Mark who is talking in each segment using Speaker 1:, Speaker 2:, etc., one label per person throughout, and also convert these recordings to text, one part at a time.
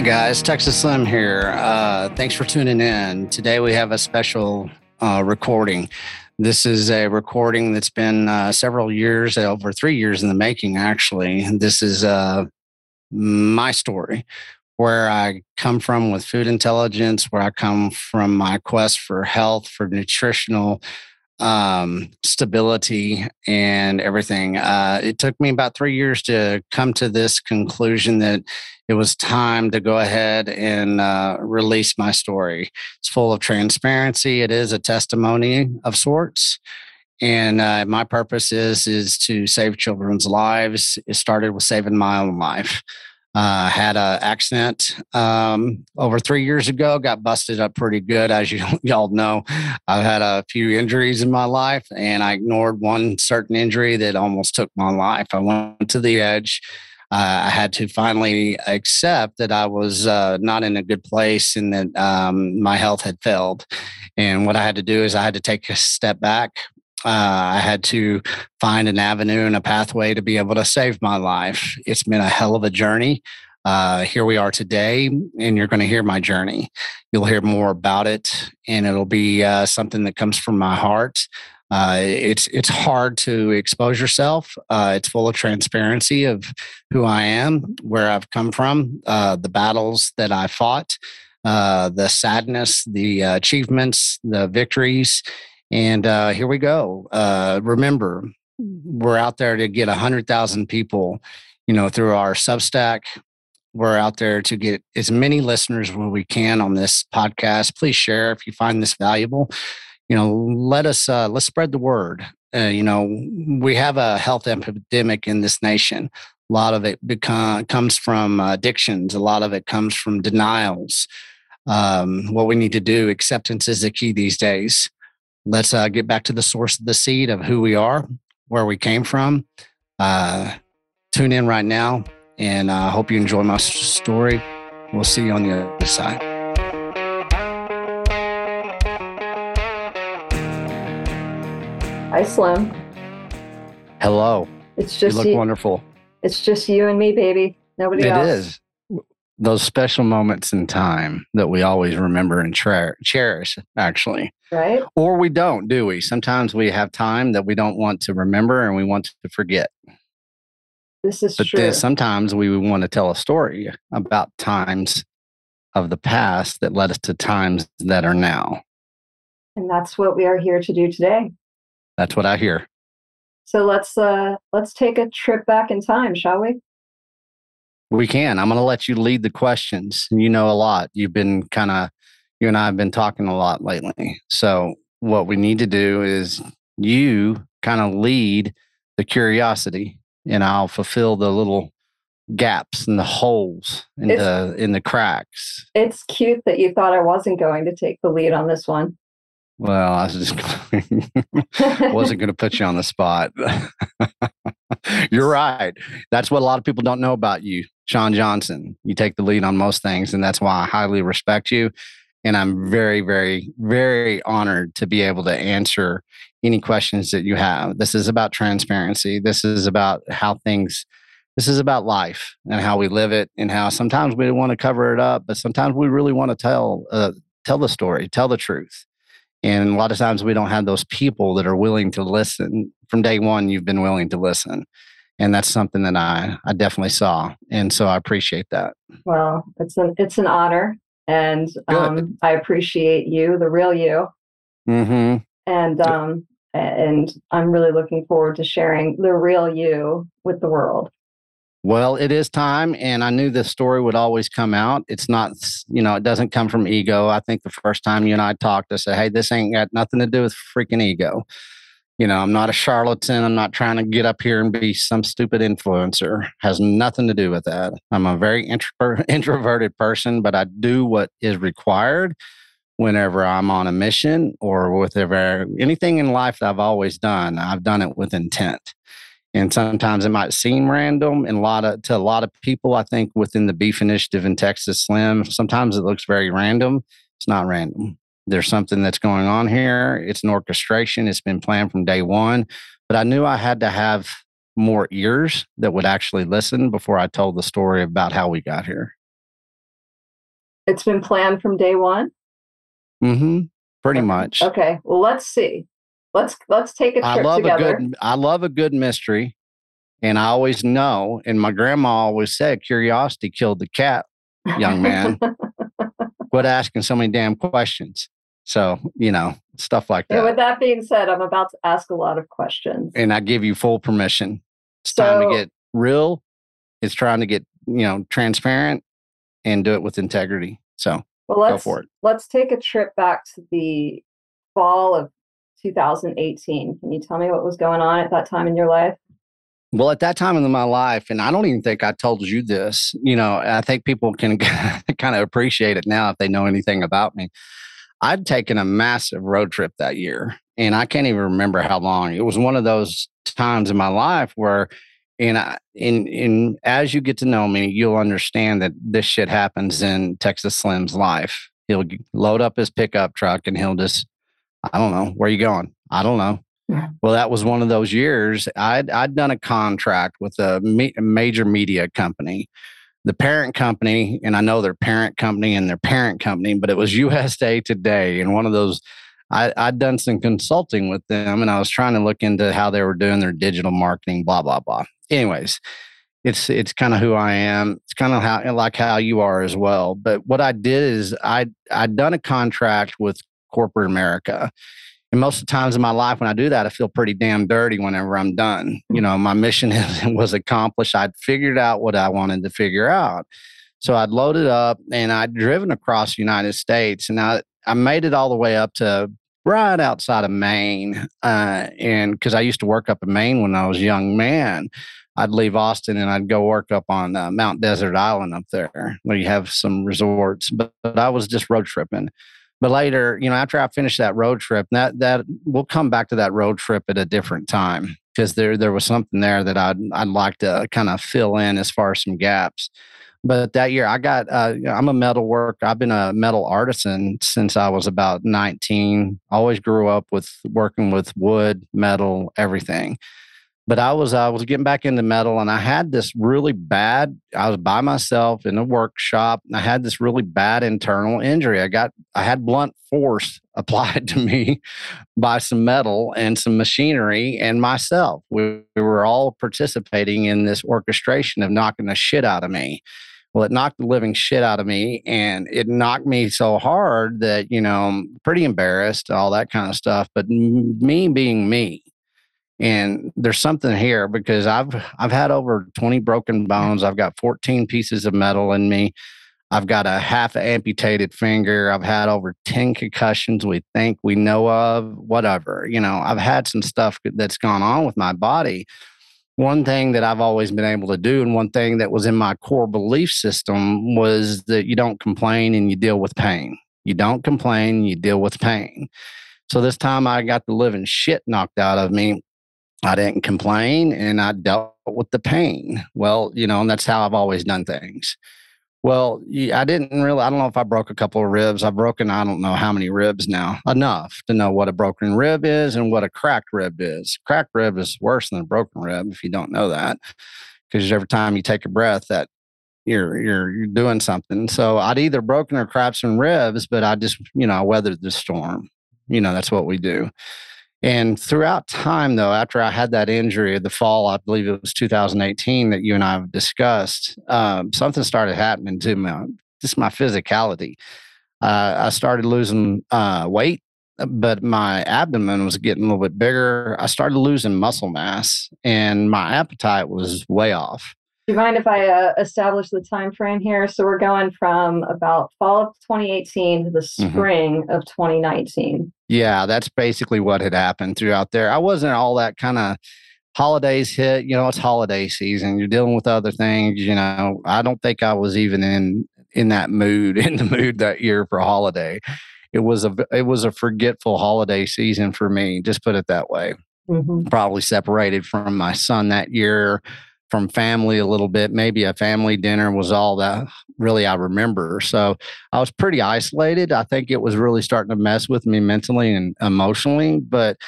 Speaker 1: Hey guys, Texas Slim here. Uh, thanks for tuning in. Today we have a special uh, recording. This is a recording that's been uh, several years, over three years in the making, actually. This is uh, my story, where I come from with food intelligence, where I come from my quest for health, for nutritional um, stability and everything. Uh, it took me about three years to come to this conclusion that it was time to go ahead and uh, release my story. It's full of transparency. It is a testimony of sorts. And uh, my purpose is is to save children's lives. It started with saving my own life. Uh, had an accident um, over three years ago. Got busted up pretty good, as you y'all know. I've had a few injuries in my life, and I ignored one certain injury that almost took my life. I went to the edge. Uh, I had to finally accept that I was uh, not in a good place and that um, my health had failed. And what I had to do is I had to take a step back, uh, I had to find an avenue and a pathway to be able to save my life. It's been a hell of a journey. Uh, here we are today, and you're going to hear my journey. You'll hear more about it, and it'll be uh, something that comes from my heart. Uh, it's it's hard to expose yourself. Uh, it's full of transparency of who I am, where I've come from, uh, the battles that I fought, the sadness, the achievements, the victories, and uh, here we go. Uh, remember, we're out there to get 100,000 people, you know, through our Substack. We're out there to get as many listeners as we can on this podcast. Please share if you find this valuable. You know, let us uh, let's spread the word. Uh, you know, we have a health epidemic in this nation. A lot of it become, comes from addictions. A lot of it comes from denials. Um, what we need to do, acceptance is the key these days let's uh, get back to the source of the seed of who we are, where we came from. Uh, tune in right now, and I uh, hope you enjoy my story. We'll see you on the other side.
Speaker 2: Hi, Slim.
Speaker 1: Hello.
Speaker 2: It's just
Speaker 1: you look
Speaker 2: you,
Speaker 1: wonderful.
Speaker 2: It's just you and me, baby. Nobody
Speaker 1: it
Speaker 2: else.
Speaker 1: It is those special moments in time that we always remember and cherish, actually.
Speaker 2: Right.
Speaker 1: Or we don't, do we? Sometimes we have time that we don't want to remember and we want to forget.
Speaker 2: This is
Speaker 1: but
Speaker 2: true.
Speaker 1: then sometimes we want to tell a story about times of the past that led us to times that are now.
Speaker 2: And that's what we are here to do today.
Speaker 1: That's what I hear.
Speaker 2: So let's uh let's take a trip back in time, shall we?
Speaker 1: We can. I'm going to let you lead the questions. You know a lot. You've been kind of, you and I have been talking a lot lately. So, what we need to do is you kind of lead the curiosity, and I'll fulfill the little gaps and the holes in it's, the in the cracks.
Speaker 2: It's cute that you thought I wasn't going to take the lead on this one.
Speaker 1: Well, I was just wasn't going to put you on the spot. You're right. That's what a lot of people don't know about you. Sean Johnson. You take the lead on most things, and that's why I highly respect you. And I'm very, very, very honored to be able to answer any questions that you have. This is about transparency. This is about how things, this is about life and how we live it, and how sometimes we want to cover it up, but sometimes we really want to tell, uh, tell the story, tell the truth. And a lot of times we don't have those people that are willing to listen. From day one, you've been willing to listen and that's something that I I definitely saw, and so I appreciate that.
Speaker 2: Well, it's an it's an honor, and um, I appreciate you, the real you.
Speaker 1: Mm-hmm.
Speaker 2: And um, and I'm really looking forward to sharing the real you with the world.
Speaker 1: Well, it is time, and I knew this story would always come out. It's not, you know, it doesn't come from ego. I think the first time you and I talked, I said, "Hey, this ain't got nothing to do with freaking ego." You know, I'm not a charlatan. I'm not trying to get up here and be some stupid influencer. Has nothing to do with that. I'm a very intro- introverted person, but I do what is required whenever I'm on a mission or whatever anything in life that I've always done. I've done it with intent. And sometimes it might seem random, and a lot of to a lot of people, I think within the beef initiative in Texas Slim, sometimes it looks very random. It's not random there's something that's going on here. It's an orchestration. It's been planned from day one. But I knew I had to have more ears that would actually listen before I told the story about how we got here.
Speaker 2: It's been planned from day one.
Speaker 1: Mm-hmm. Pretty much.
Speaker 2: Okay. Well, let's see. Let's let's take a trip
Speaker 1: I love
Speaker 2: together.
Speaker 1: a good I love a good mystery. And I always know, and my grandma always said curiosity killed the cat, young man. Quit asking so many damn questions. So, you know, stuff like
Speaker 2: and
Speaker 1: that.
Speaker 2: with that being said, I'm about to ask a lot of questions.
Speaker 1: And I give you full permission. It's time to get real. It's trying to get, you know, transparent and do it with integrity. So
Speaker 2: Well,
Speaker 1: go
Speaker 2: let's
Speaker 1: for it.
Speaker 2: let's take a trip back to the fall of 2018. Can you tell me what was going on at that time in your life?
Speaker 1: Well, at that time in my life, and I don't even think I told you this, you know, I think people can kind of appreciate it now if they know anything about me. I'd taken a massive road trip that year, and I can't even remember how long. It was one of those times in my life where, and I, in in as you get to know me, you'll understand that this shit happens in Texas Slim's life. He'll load up his pickup truck and he'll just, I don't know, where you going? I don't know. Well, that was one of those years. I'd I'd done a contract with a, me- a major media company, the parent company, and I know their parent company and their parent company, but it was USA Today, and one of those. I, I'd done some consulting with them, and I was trying to look into how they were doing their digital marketing, blah blah blah. Anyways, it's it's kind of who I am. It's kind of how like how you are as well. But what I did is I I'd done a contract with corporate America. And most of the times in my life when I do that, I feel pretty damn dirty whenever I'm done. You know, my mission is, was accomplished. I'd figured out what I wanted to figure out. So I'd loaded up and I'd driven across the United States and I, I made it all the way up to right outside of Maine. Uh, and because I used to work up in Maine when I was a young man, I'd leave Austin and I'd go work up on uh, Mount Desert Island up there where you have some resorts. But, but I was just road tripping but later you know after i finished that road trip that that we'll come back to that road trip at a different time because there there was something there that i'd i'd like to kind of fill in as far as some gaps. But that year i got uh, i'm a metal work i've been a metal artisan since i was about 19 always grew up with working with wood metal everything but I was I was getting back into metal and I had this really bad I was by myself in a workshop I had this really bad internal injury. I got I had blunt force applied to me by some metal and some machinery and myself. We, we were all participating in this orchestration of knocking the shit out of me. Well, it knocked the living shit out of me and it knocked me so hard that, you know, I'm pretty embarrassed, all that kind of stuff. But me being me, and there's something here because I've I've had over 20 broken bones. I've got 14 pieces of metal in me. I've got a half amputated finger. I've had over 10 concussions we think we know of, whatever. You know, I've had some stuff that's gone on with my body. One thing that I've always been able to do, and one thing that was in my core belief system, was that you don't complain and you deal with pain. You don't complain, you deal with pain. So this time I got the living shit knocked out of me. I didn't complain and I dealt with the pain. Well, you know, and that's how I've always done things. Well, I didn't really, I don't know if I broke a couple of ribs. I've broken, I don't know how many ribs now, enough to know what a broken rib is and what a cracked rib is. Cracked rib is worse than a broken rib if you don't know that, because every time you take a breath, that you're, you're, you're doing something. So I'd either broken or cracked some ribs, but I just, you know, I weathered the storm. You know, that's what we do. And throughout time, though, after I had that injury, the fall, I believe it was 2018 that you and I have discussed, um, something started happening to me, just my physicality. Uh, I started losing uh, weight, but my abdomen was getting a little bit bigger. I started losing muscle mass, and my appetite was way off.
Speaker 2: Do you mind if I uh, establish the time frame here? So we're going from about fall of 2018 to the
Speaker 1: Mhm.
Speaker 2: spring of 2019.
Speaker 1: Yeah, that's basically what had happened throughout there. I wasn't all that kind of holidays hit, you know, it's holiday season. You're dealing with other things, you know. I don't think I was even in in that mood, in the mood that year for holiday. It was a it was a forgetful holiday season for me, just put it that way.
Speaker 2: Mhm.
Speaker 1: Probably separated from my son that year, from family a little bit. Maybe a family dinner was all that really I remember. So I was pretty isolated. I think it was really starting to mess with me mentally and emotionally. But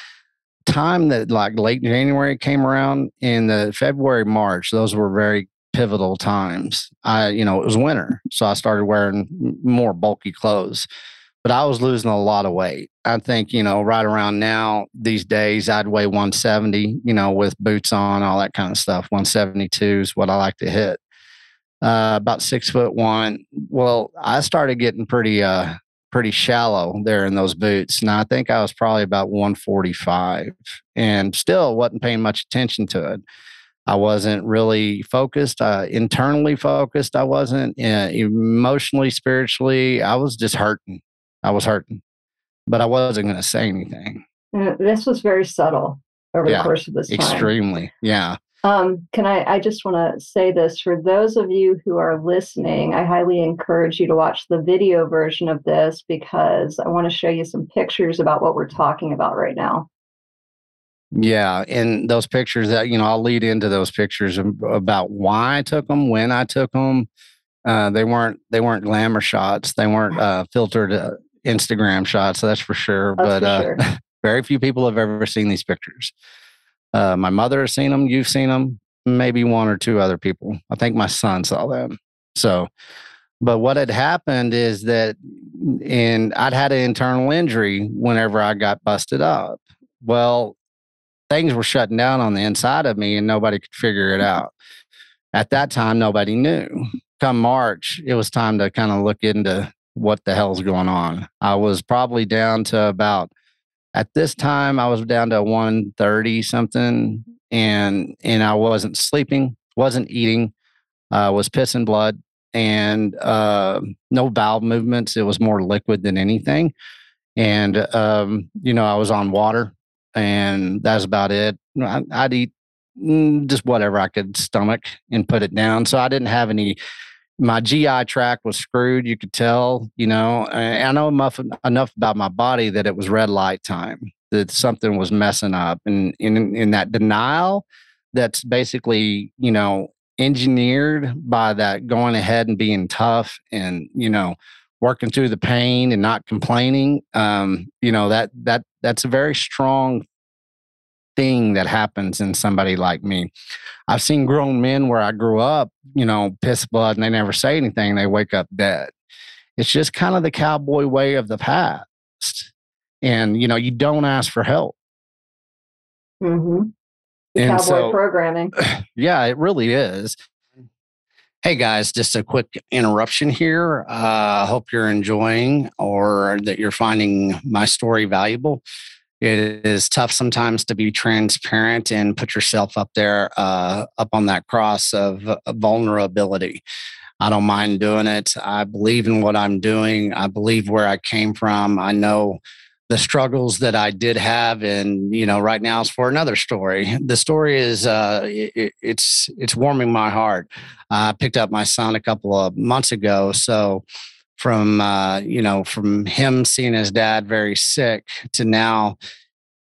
Speaker 1: time that like late January came around in the February, March, those were very pivotal times. I, you know, it was winter, so I started wearing more bulky clothes. But I was losing a lot of weight. I think, you know, right around now, these days, I'd weigh 170, you know, with boots on, all that kind of stuff. 172 is what I like to hit. Uh, about six foot one. Well, I started getting pretty, uh, pretty shallow there in those boots. And I think I was probably about 145 and still wasn't paying much attention to it. I wasn't really focused, uh, internally focused. I wasn't uh, emotionally, spiritually. I was just hurting. I was hurting, but I wasn't going to say anything.
Speaker 2: And this was very subtle over yeah, the course of this
Speaker 1: time. Extremely. Yeah.
Speaker 2: Um, can I, I just want to say this for those of you who are listening, I highly encourage you to watch the video version of this because I want to show you some pictures about what we're talking about right now.
Speaker 1: Yeah, and those pictures that you know, I'll lead into those pictures about why I took them, when I took them. Uh, they weren't they weren't glamour shots. They weren't uh, filtered uh, Instagram shots. That's for sure.
Speaker 2: That's
Speaker 1: but
Speaker 2: for
Speaker 1: uh,
Speaker 2: sure.
Speaker 1: very few people have ever seen these pictures. Uh, my mother has seen them. You've seen them. Maybe one or two other people. I think my son saw them. So, but what had happened is that, and I'd had an internal injury whenever I got busted up. Well, things were shutting down on the inside of me and nobody could figure it out. At that time, nobody knew. Come March, it was time to kind of look into what the hell's going on. I was probably down to about at this time I was down to 130 something and and I wasn't sleeping, wasn't eating, uh, was pissing blood and uh, no bowel movements. It was more liquid than anything. And um, you know, I was on water and that's about it. I'd eat mm, just whatever I could stomach and put it down. So I didn't have any. My GI tract was screwed. You could tell, you know. I know enough enough about my body that it was red light time. That something was messing up, and in in that denial, that's basically you know engineered by that going ahead and being tough and you know working through the pain and not complaining um, you know that that that's a very strong thing that happens in somebody like me i've seen grown men where i grew up you know piss blood and they never say anything they wake up dead it's just kind of the cowboy way of the past and you know you don't ask for help
Speaker 2: mm-hmm. cowboy so, programming
Speaker 1: yeah it really is Hey guys, just a quick interruption here. I uh, hope you're enjoying or that you're finding my story valuable. It is tough sometimes to be transparent and put yourself up there, uh, up on that cross of uh, vulnerability. I don't mind doing it. I believe in what I'm doing. I believe where I came from. I know the struggles that I did have, and you know, right now is for another story. The story is uh, it, it's it's warming my heart. I picked up my son a couple of months ago, so from uh, you know from him seeing his dad very sick to now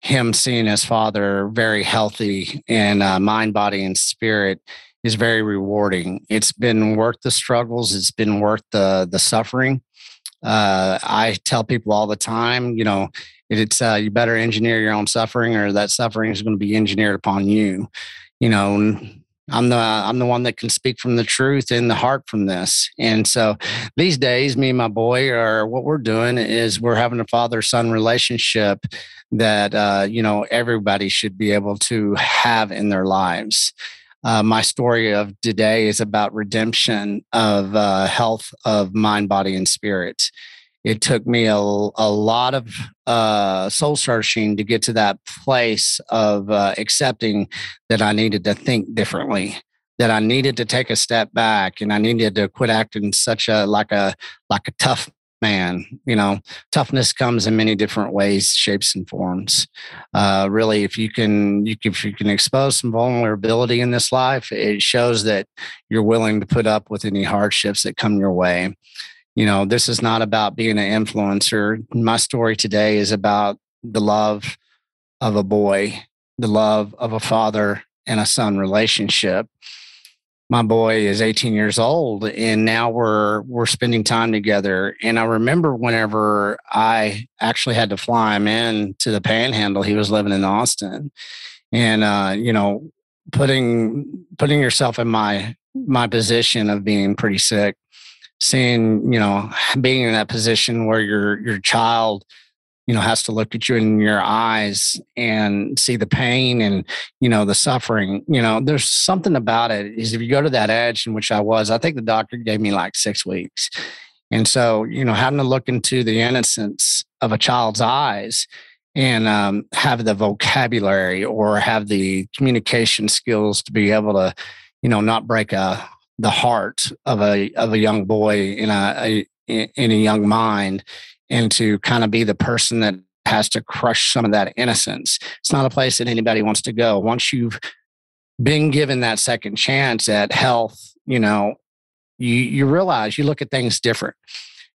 Speaker 1: him seeing his father very healthy in uh, mind, body, and spirit is very rewarding. It's been worth the struggles. It's been worth the the suffering uh, I tell people all the time, you know, it's uh, you better engineer your own suffering, or that suffering is going to be engineered upon you. You know, I'm the I'm the one that can speak from the truth in the heart from this. And so these days, me and my boy are what we're doing is we're having a father son relationship that uh, you know everybody should be able to have in their lives. Uh, my story of today is about redemption of uh, health of mind, body, and spirit. It took me a, a lot of uh, soul searching to get to that place of uh, accepting that I needed to think differently, that I needed to take a step back, and I needed to quit acting such a like a like a tough man, you know, toughness comes in many different ways, shapes, and forms. Uh, really, if you can, you if you can expose some vulnerability in this life, it shows that you're willing to put up with any hardships that come your way. You know, this is not about being an influencer. My story today is about the love of a boy, the love of a father and a son relationship. My boy is 18 years old and now we're we're spending time together. And i remember whenever i actually had to fly him in to the panhandle he was living in austin. And uh, you know putting putting yourself in my my position of being pretty sick, seeing, you know, being in that position where your your child you know has to look at you in your eyes and see the pain and you know the suffering you know there's something about it is if you go to that edge in which i was i think the doctor gave me like six weeks. And so you know having to look into the innocence of a child's eyes and um, have the vocabulary or have the communication skills to be able to you know not break a the heart of a of a young boy in a, a in a young mind and to kind of be the person that has to crush some of that innocence. It's not a place that anybody wants to go. Once you've been given that second chance at health, you know, you you realize you look at things different.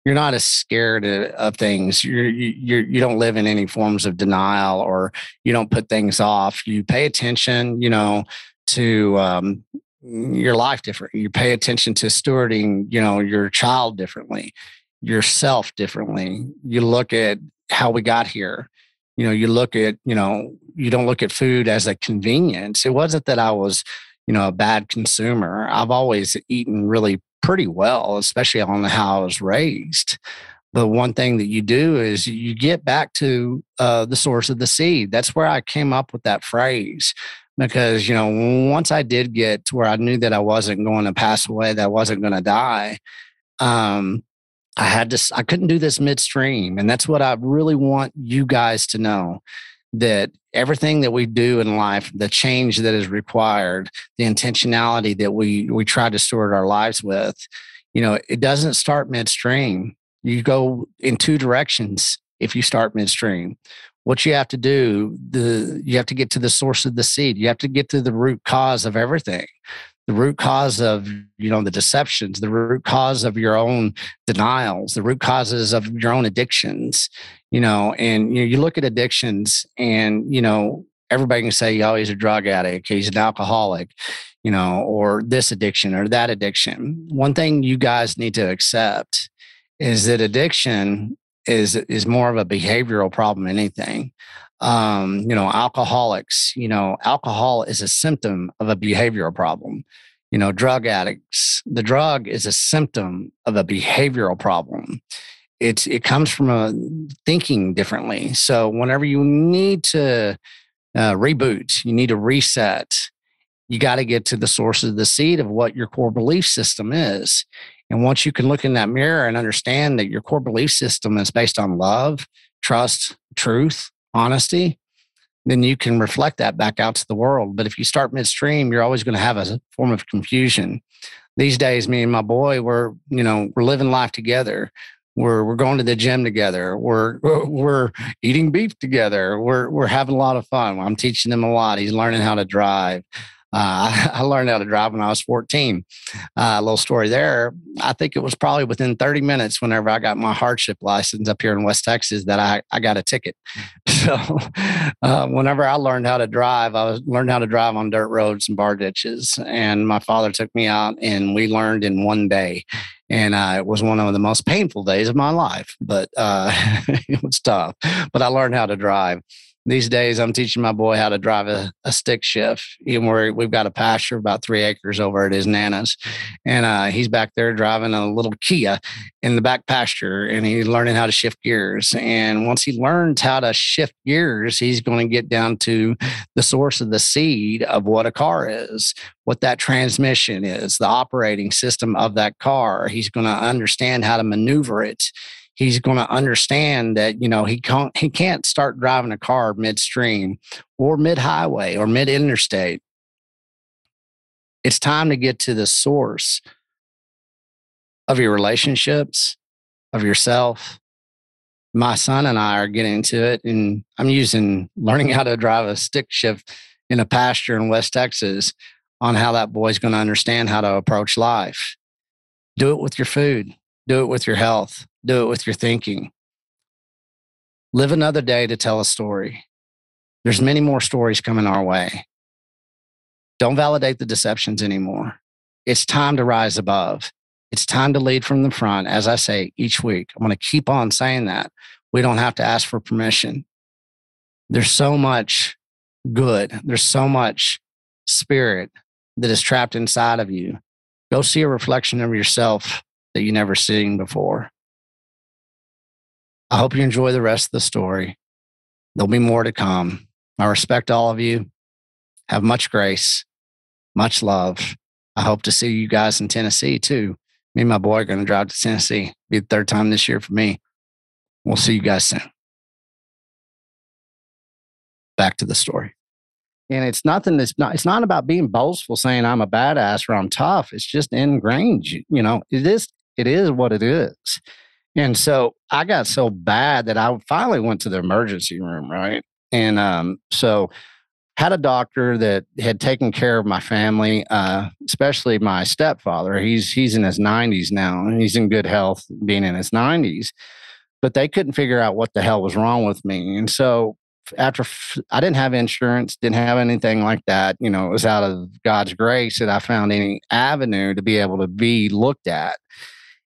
Speaker 1: You're not as scared of things. You're, you you don't live in any forms of denial, or you don't put things off. You pay attention, you know, to um, your life different. You pay attention to stewarding, you know, your child differently yourself differently. You look at how we got here. You know, you look at, you know, you don't look at food as a convenience. It wasn't that I was, you know, a bad consumer. I've always eaten really pretty well, especially on how I was raised. But one thing that you do is you get back to uh, the source of the seed. That's where I came up with that phrase because you know once I did get to where I knew that I wasn't going to pass away, that I wasn't going to die. Um, I had to, I couldn't do this midstream. And that's what I really want you guys to know that everything that we do in life, the change that is required, the intentionality that we, we try to steward our lives with, you know, it doesn't start midstream. You go in two directions if you start midstream. What you have to do, the you have to get to the source of the seed. You have to get to the root cause of everything the root cause of you know the deceptions the root cause of your own denials the root causes of your own addictions you know and you know you look at addictions and you know everybody can say oh he's a drug addict he's an alcoholic you know or this addiction or that addiction one thing you guys need to accept is that addiction is is more of a behavioral problem than anything um, you know, alcoholics, you know, alcohol is a symptom of a behavioral problem. You know, drug addicts, the drug is a symptom of a behavioral problem. It's it comes from a thinking differently. So whenever you need to uh, reboot, you need to reset. You got to get to the source of the seed of what your core belief system is. And once you can look in that mirror and understand that your core belief system is based on love, trust, truth, honesty, then you can reflect that back out to the world. But if you start midstream, you're always going to have a form of confusion. These days, me and my boy, we're you know we're living life together. We're we're going to the gym together. We're we're eating beef together. We're we're having a lot of fun. I'm teaching him a lot. He's learning how to drive. Uh, I learned how to drive when I was 14. Uh, a little story there. I think it was probably within 30 minutes whenever I got my hardship license up here in West Texas that I, I got a ticket. So uh, whenever I learned how to drive, I was learned how to drive on dirt roads and bar ditches. And my father took me out and we learned in one day. And uh, it was one of the most painful days of my life, but uh, it was tough. But I learned how to drive these days I'm teaching my boy how to drive a, a stick shift. Even where we've got a pasture about three acres over at his nana's, and uh, he's back there driving a little Kia in the back pasture, and he's learning how to shift gears. And once he learns how to shift gears, he's going to get down to the source of the seed of what a car is, what that transmission is, the operating system of that car. He's going to understand how to maneuver it he's going to understand that you know he can't he can't start driving a car midstream or mid highway or mid interstate it's time to get to the source of your relationships of yourself. My son and i are getting into it and i'm using learning how to drive a stick shift in a pasture in west texas on how that boy's going to understand how to approach life. Do it with your food do it with your health do it with your thinking. Live another day to tell a story. There's many more stories coming our way. Don't validate the deceptions anymore. It's time to rise above. It's time to lead from the front. As I say each week, I'm going to keep on saying that. We don't have to ask for permission. There's so much good, there's so much spirit that is trapped inside of you Go see a reflection of yourself that you never seen before. I hope you enjoy the rest of the story. There'll be more to come. I respect all of you. Have much grace, much love. I hope to see you guys in Tennessee too. Me and my boy are going to drive to Tennessee. Be the third time this year for me. We'll see you guys soon. Back to the story. And it's nothing that's not, it's not about being boastful saying I'm a badass or I'm tough. It's just ingrained. You know, it is, it is what it is. And so I got so bad that I finally went to the emergency room, right? And um, so had a doctor that had taken care of my family, uh, especially my stepfather. He's he's in his 90s now, and he's in good health, being in his 90s. But they couldn't figure out what the hell was wrong with me, and so after I didn't have insurance, didn't have anything like that. You know, it was out of God's grace that I found any avenue to be able to be looked at.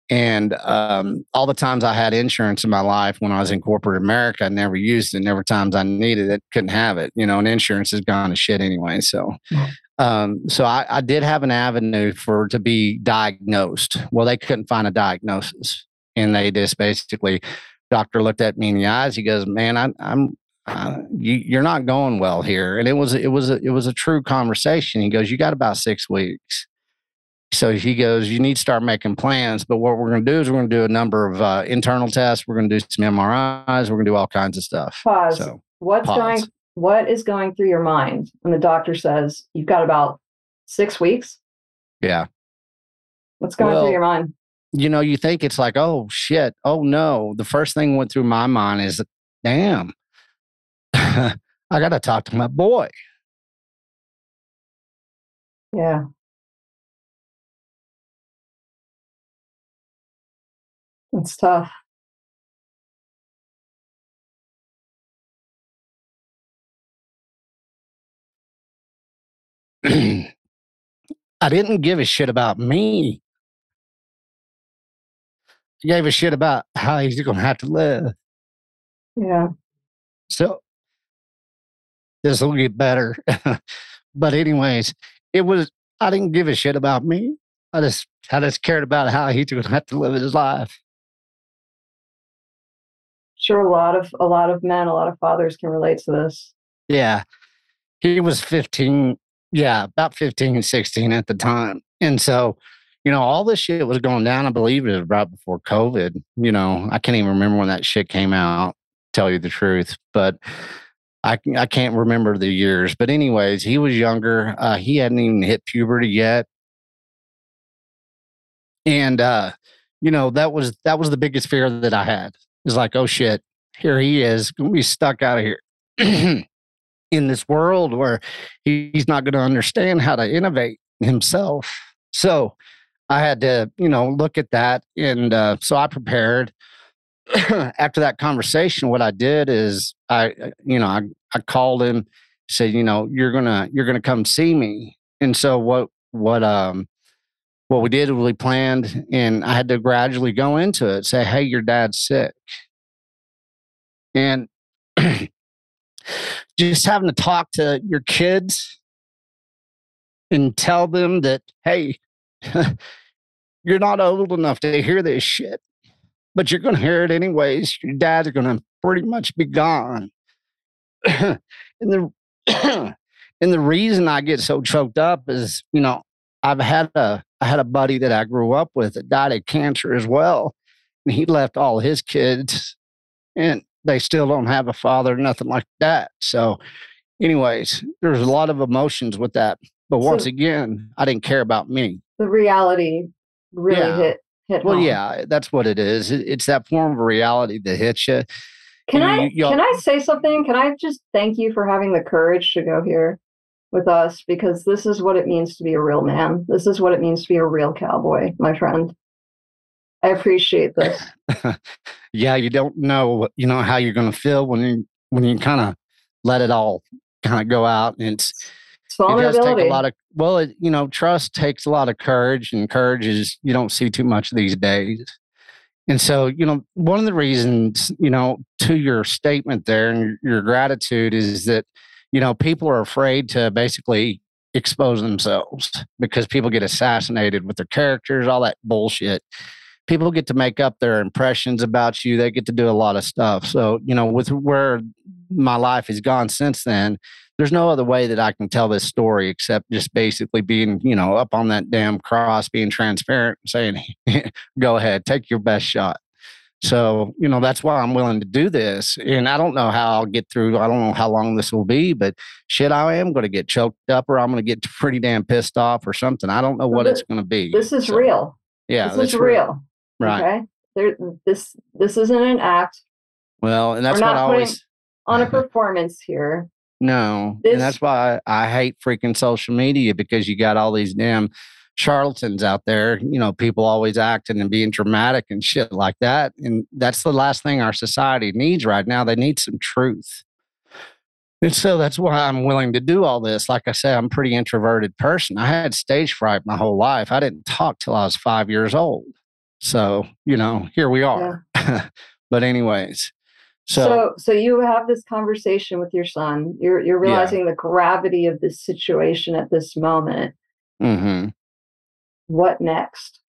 Speaker 1: And um, all the times I had insurance in my life when I was in corporate America, I never used it. Never times I needed it, couldn't have it. You know, and insurance has gone to shit anyway. So, um, so I, I did have an avenue for to be diagnosed. Well, they couldn't find a diagnosis, and they just basically, doctor looked at me in the eyes. He goes, "Man, I, I'm uh, you, are not going well here. And it was it was a, it was a true conversation. He goes, you got about six weeks. So he goes, you need to start making plans. But what we're going to do is we're going to do a number of uh, internal tests. We're going to do some MRIs. We're going to do all kinds of stuff.
Speaker 2: Pause. So, What's pause. going? What is going through your mind when the doctor says you've got about six weeks?
Speaker 1: Yeah.
Speaker 2: What's going well, through your mind?
Speaker 1: You know, you think it's like, oh shit, oh no. The first thing went through my mind is, damn, I got to talk to my boy.
Speaker 2: Yeah. It's tough.
Speaker 1: I didn't give a shit about me. I gave a shit about how he's going to have to live.
Speaker 2: Yeah.
Speaker 1: So this will get better. but anyways, it was I didn't give a shit about me. I just I just cared about how he's going to have to live his life
Speaker 2: sure a lot of a lot of men, a lot of fathers can relate to this.
Speaker 1: Yeah. He was 15, yeah, about 15 and 16 at the time. And so, you know, all this shit was going down. I believe it was right before COVID. You know, I can't even remember when that shit came out, tell you the truth. But I, I can't remember the years. But, anyways, he was younger. Uh, he hadn't even hit puberty yet. And, uh, you know, that was that was the biggest fear that I had is like, oh shit, here he is, gonna be stuck out of here in this world where he's not to understand how to innovate himself. So I had to, you know, look at that, and uh, so I prepared. After that conversation, what I did is I, uh, you know, I, I called him, said, you know, you're gonna you're gonna come see me, and so what what um what we did was we planned and I had to gradually go into it, say, hey, your dad's sick. And just having to talk to your kids and tell them that, hey, you're not old enough to hear this shit, but you're going to hear it anyways. Your dad's going to pretty much be gone. and the and the reason I get so choked up is, you know, I've had a I had a buddy that I grew up with that died of cancer as well. And he left all his kids and they still don't have a father, nothing like that. So, anyways, there's a lot of emotions with that. But once so, again, I didn't care about me.
Speaker 2: The reality really yeah. hit hit
Speaker 1: Well,
Speaker 2: home.
Speaker 1: yeah, that's what it is. It's that form of reality that hits you.
Speaker 2: Can I can I say something? Can I just thank you for having the courage to go here? With us because this is what it means to be a real man. This is what it means to be a real cowboy, my friend. I appreciate this.
Speaker 1: yeah, you don't know, you know how you're going to feel when you when you kind of let it all kind of go out and it's.
Speaker 2: It does take
Speaker 1: a lot of well, it, you know, trust takes a lot of courage, and courage is you don't see too much these days. And so, you know, one of the reasons, you know, to your statement there and your gratitude is that you know, people are afraid to basically expose themselves because people get assassinated with their characters, all that bullshit. People get to make up their impressions about you. They get to do a lot of stuff. So, you know, with where my life has gone since then, there's no other way that I can tell this story except just basically being, you know, up on that damn cross, being transparent, saying, go ahead, take your best shot. So, you know, that's why I'm willing to do this. And I don't know how I'll get through. I don't know how long this will be, but shit, I am going to get choked up or I'm going to get pretty damn pissed off or something. I don't know what it's going to be.
Speaker 2: This is so, real.
Speaker 1: Yeah.
Speaker 2: This is real. real.
Speaker 1: Right. Okay.
Speaker 2: There, this, this isn't an act.
Speaker 1: Well, and that's what I always
Speaker 2: on a performance here.
Speaker 1: No. This, and that's why I, I hate freaking social media because you got all these damn charlatans out there, you know, people always acting and being dramatic and shit like that. And that's the last thing our society needs right now. They need some truth. And so that's why I'm willing to do all this. Like I said, I'm a pretty introverted person. I had stage fright my whole life. I didn't talk till I was five years old. So, you know, here we are. Yeah. but anyways, so,
Speaker 2: so, so you have this conversation with your son. You're you're realizing yeah. the gravity of this situation at this moment.
Speaker 1: Mm-hmm
Speaker 2: what next?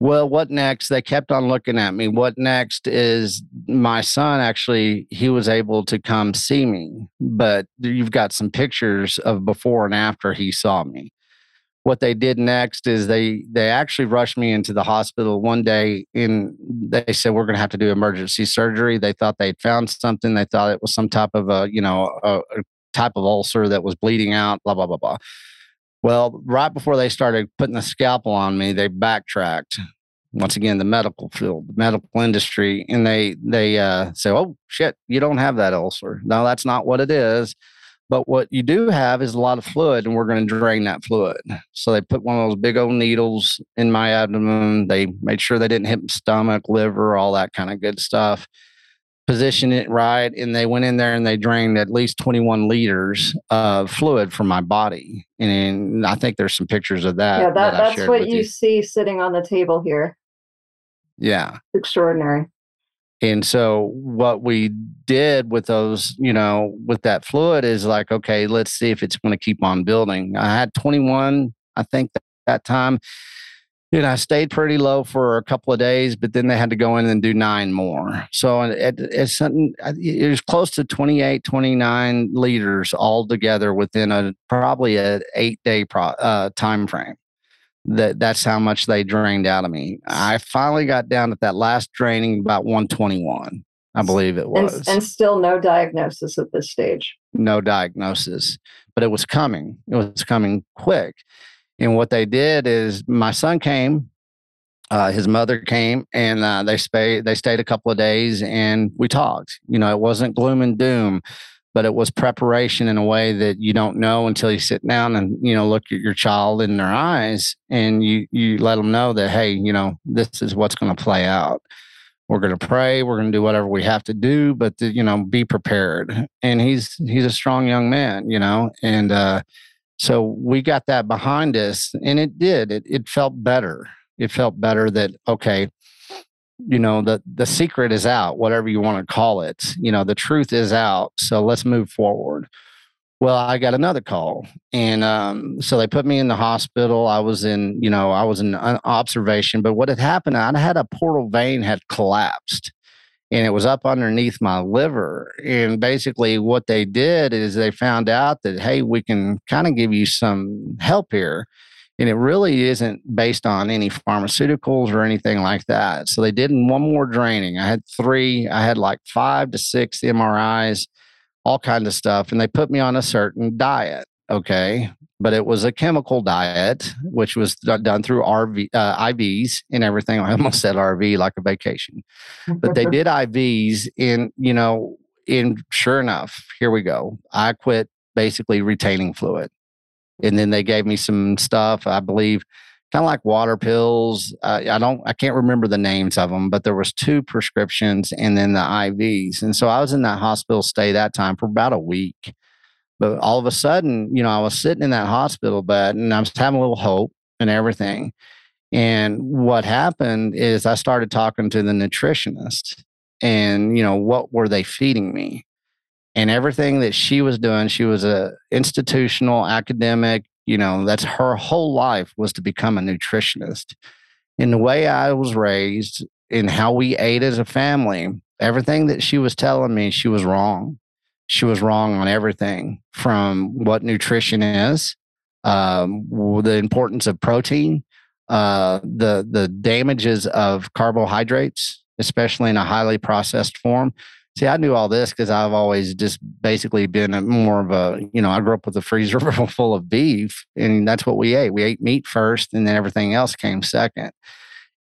Speaker 1: Well, what next? They kept on looking at me. What next is my son actually, he was able to come see me, but you've got some pictures of before and after he saw me. What they did next is they they actually rushed me into the hospital one day and they said we're going to have to do emergency surgery. They thought they'd found something. They thought it was some type of a, you know, a, a type of ulcer that was bleeding out, blah blah blah blah. Well, right before they started putting the scalpel on me, they backtracked. Once again, the medical field, the medical industry, and they they uh, say, "Oh shit, you don't have that ulcer." No, that's not what it is. But what you do have is a lot of fluid, and we're going to drain that fluid. So they put one of those big old needles in my abdomen. They made sure they didn't hit stomach, liver, all that kind of good stuff position it right and they went in there and they drained at least 21 liters of fluid from my body. And i think there's some pictures of that
Speaker 2: yeah that, that that's what you, you. see sitting on the table here.
Speaker 1: Yeah.
Speaker 2: Extraordinary.
Speaker 1: And so what we did with those you know with that fluid is like okay let's see if it's going to keep on building. I had 21 i think that, that time you know, I stayed pretty low for a couple of days, but then they had to go in and do nine more. So it, it's something, it was close to 28, 29 liters all together within a probably a eight day pro, uh, time frame. That that's how much they drained out of me. I finally got down at that last draining about 121. I believe it was.
Speaker 2: And, and, still no diagnosis at this stage.
Speaker 1: No diagnosis, but it was coming. It was coming quick. And what they did is my son came, uh, his mother came, and uh, they stayed. They stayed a couple of days, and we talked. You know, it wasn't gloom and doom, but it was preparation in a way that you don't know until you sit down and you know look at your child in their eyes, and you you let them know that hey, you know, this is what's going to play out. We're going to pray. We're going to do whatever we have to do, but the, you know, be prepared. And he's he's a strong young man, you know, and uh, so we got that behind us, and it did. It, it felt better. It felt better that, okay, you know, the, the secret is out, whatever you want to call it. You know, the truth is out. So let's move forward. Well, I got another call. And um, so they put me in the hospital. I was in, you know, I was in observation. But what had happened, I had a portal vein had collapsed and it was up underneath my liver. And basically, what they did is they found out that, hey, we can kind of give you some help here. And it really isn't based on any pharmaceuticals or anything like that. So they did one more draining. I had three, I had like five to six MRIs, all kinds of stuff. And they put me on a certain diet. Okay but it was a chemical diet, which was done through RV, uh, IVs and everything. I almost said RV like a vacation, but they did IVs in, you know, in sure enough, here we go. I quit basically retaining fluid. And then they gave me some stuff, I believe, kind of like water pills. Uh, I don't, I can't remember the names of them, but there was two prescriptions and then the IVs. And so I was in that hospital stay that time for about a week. But all of a sudden, you know, I was sitting in that hospital bed and I was having a little hope and everything. And what happened is I started talking to the nutritionist and, you know, what were they feeding me? and everything that she was doing, she was a institutional academic, you know, that's her whole life was to become a nutritionist. In the way I was raised, in how we ate as a family, everything that she was telling me, she was wrong. She was wrong on everything from what nutrition is, um, the importance of protein, uh, the the damages of carbohydrates, especially in a highly processed form. See, I knew all this because I've always just basically been a, more of a, you know, I grew up with a freezer full of beef, and that's what we ate. We ate meat first, and then everything else came second.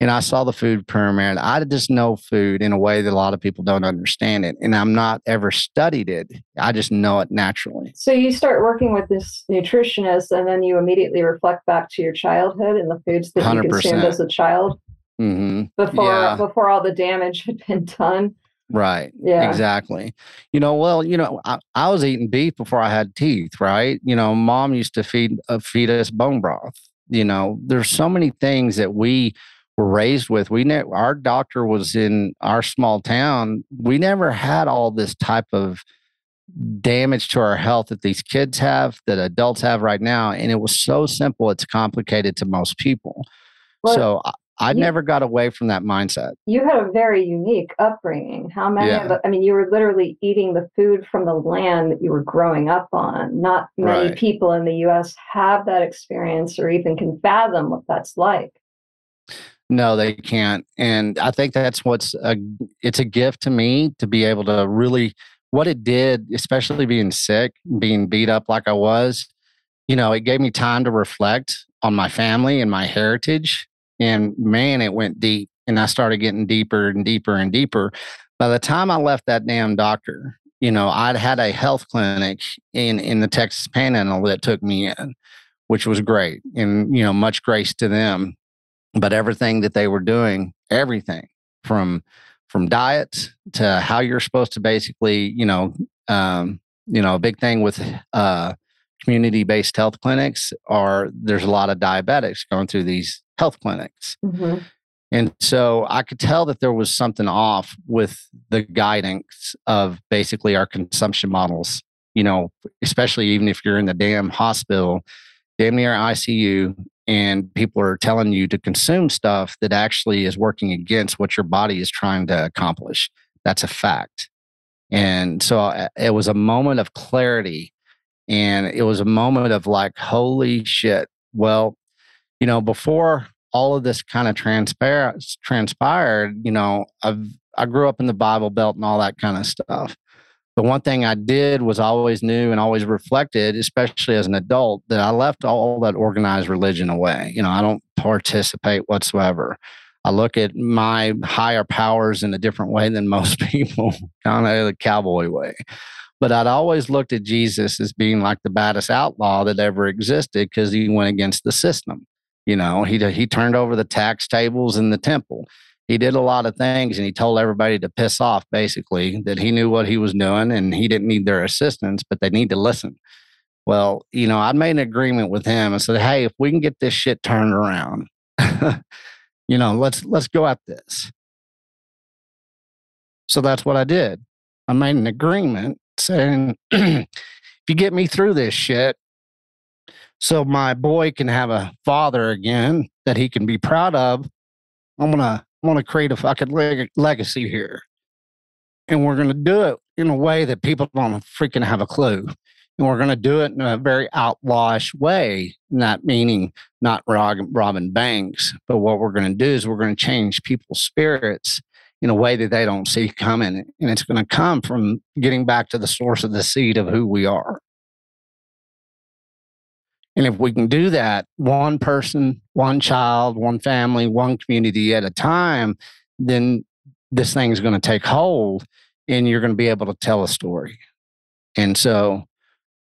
Speaker 1: And I saw the food pyramid. I just know food in a way that a lot of people don't understand it. And I'm not ever studied it. I just know it naturally.
Speaker 2: So you start working with this nutritionist and then you immediately reflect back to your childhood and the foods that 100%. you consumed as a child
Speaker 1: mm-hmm.
Speaker 2: before yeah. before all the damage had been done.
Speaker 1: Right. Yeah. Exactly. You know, well, you know, I, I was eating beef before I had teeth, right? You know, mom used to feed uh, feed us bone broth. You know, there's so many things that we were raised with. We ne- our doctor was in our small town. We never had all this type of damage to our health that these kids have, that adults have right now. And it was so simple, it's complicated to most people. Well, so I you, never got away from that mindset.
Speaker 2: You had a very unique upbringing. How many yeah. of I mean, you were literally eating the food from the land that you were growing up on. Not many right. people in the US have that experience or even can fathom what that's like.
Speaker 1: No, they can't. And I think that's what's a it's a gift to me to be able to really what it did, especially being sick, being beat up like I was, you know, it gave me time to reflect on my family and my heritage. And man, it went deep. And I started getting deeper and deeper and deeper. By the time I left that damn doctor, you know, I'd had a health clinic in in the Texas Panhandle that took me in, which was great. And, you know, much grace to them but everything that they were doing, everything from from diet to how you're supposed to basically, you know, um, you know, a big thing with uh, community-based health clinics are there's a lot of diabetics going through these health clinics. Mm-hmm. And so I could tell that there was something off with the guidance of basically our consumption models, you know, especially even if you're in the damn hospital, damn near ICU, and people are telling you to consume stuff that actually is working against what your body is trying to accomplish. That's a fact. And so uh, it was a moment of clarity and it was a moment of like, holy shit. Well, you know, before all of this kind of transpire, transpired, you know, I've, I grew up in the Bible Belt and all that kind of stuff. The one thing I did was always knew and always reflected, especially as an adult, that I left all that organized religion away. You know, I don't participate whatsoever. I look at my higher powers in a different way than most people, kind of the cowboy way. But I'd always looked at Jesus as being like the baddest outlaw that ever existed because he went against the system. You know, he he turned over the tax tables in the temple he did a lot of things and he told everybody to piss off basically that he knew what he was doing and he didn't need their assistance but they need to listen. Well you know i made an agreement with him and said hey if we can get this shit turned around you know let's let's go at this. So that's what i did. I made an agreement saying if you get me through this shit so my boy can have a father again that he can be proud of i'm gonna want to create a fucking leg- legacy here. And we're going to do it in a way that people don't freaking have a clue. And we're going to do it in a very outlawish way, not meaning not robbing banks. But what we're going to do is we're going to change people's spirits in a way that they don't see coming. And it's going to come from getting back to the source of the seed of who we are. And if we can do that, one person, one child, one family, one community at a time, then this thing is going to take hold and you're going to be able to tell a story. And so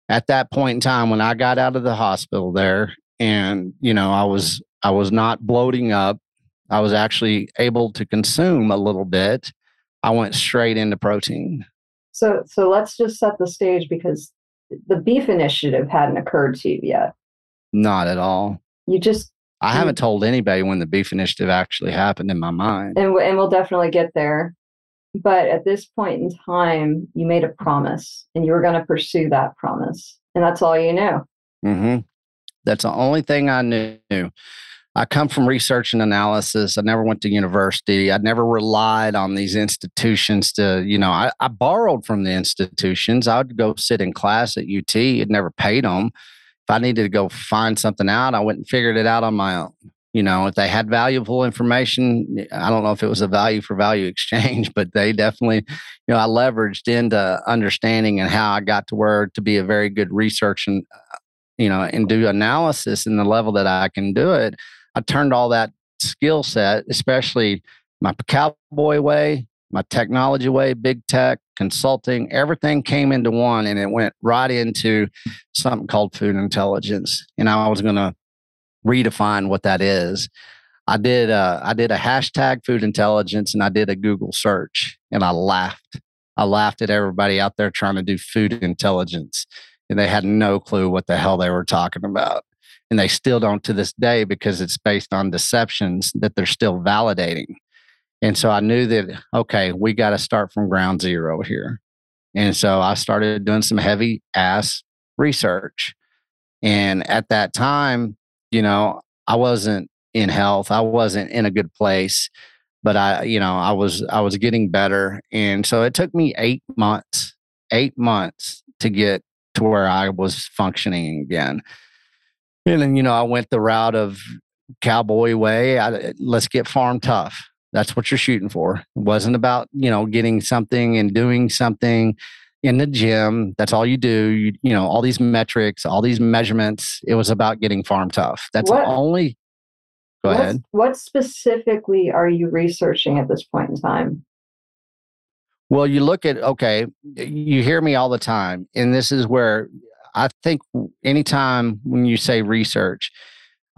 Speaker 1: at that point in time when I got out of the hospital there and you know I was I was not bloating up, I was actually able to consume a little bit. I went straight into protein.
Speaker 2: So so let's just set the stage because the beef initiative hadn't occurred to you yet.
Speaker 1: Not at all.
Speaker 2: You just.
Speaker 1: I haven't told anybody when the beef initiative actually happened in my mind.
Speaker 2: And, and we'll definitely get there. But at this point in time, you made a promise and you were going to pursue that promise. And that's all you knew.
Speaker 1: Mm-hmm. That's the only thing I knew. I come from research and analysis. I never went to university. I never relied on these institutions to, you know, I, I borrowed from the institutions. I would go sit in class at UT. It never paid them. If I needed to go find something out, I went and figured it out on my own. You know, if they had valuable information, I don't know if it was a value for value exchange, but they definitely, you know, I leveraged into understanding and how I got to where to be a very good research and, you know, and do analysis in the level that I can do it. I turned all that skill set, especially my cowboy way, my technology way, big tech, consulting, everything came into one and it went right into something called food intelligence. And I was going to redefine what that is. I did uh, I did a hashtag food intelligence and I did a Google search and I laughed. I laughed at everybody out there trying to do food intelligence and they had no clue what the hell they were talking about. And they still don't to this day because it's based on deceptions that they're still validating. And so I knew that, okay, we got to start from ground zero here. And so I started doing some heavy ass research. And at that time, you know, I wasn't in health. I wasn't in a good place, but I, you know, I was I was getting better. And so it took me 8 months, 8 months to get to where I was functioning again. And then, you know, I went the route of cowboy way. I, let's get farm tough. That's what you're shooting for. It wasn't about, you know, getting something and doing something in the gym. That's all you do. You, you know, all these metrics, all these measurements. It was about getting farm tough. That's what, the only. Go ahead.
Speaker 2: What specifically are you researching at this point in time?
Speaker 1: Well, you look at, okay, you hear me all the time. And this is where I think anytime when you say research,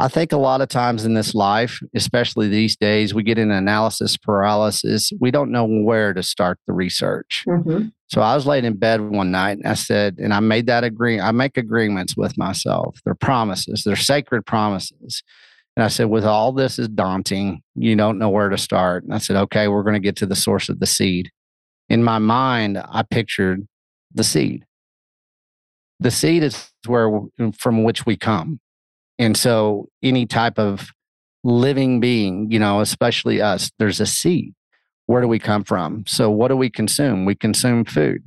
Speaker 1: I think a lot of times in this life, especially these days, we get in analysis paralysis. We don't know where to start the research. Mm-hmm. So I was laying in bed one night and I said, and I made that agreement. I make agreements with myself. They're promises, they're sacred promises. And I said, with all this is daunting, you don't know where to start. And I said, okay, we're going to get to the source of the seed. In my mind, I pictured the seed. The seed is where from which we come and so, any type of living being, you know, especially us, there's a seed. Where do we come from? So, what do we consume? We consume food.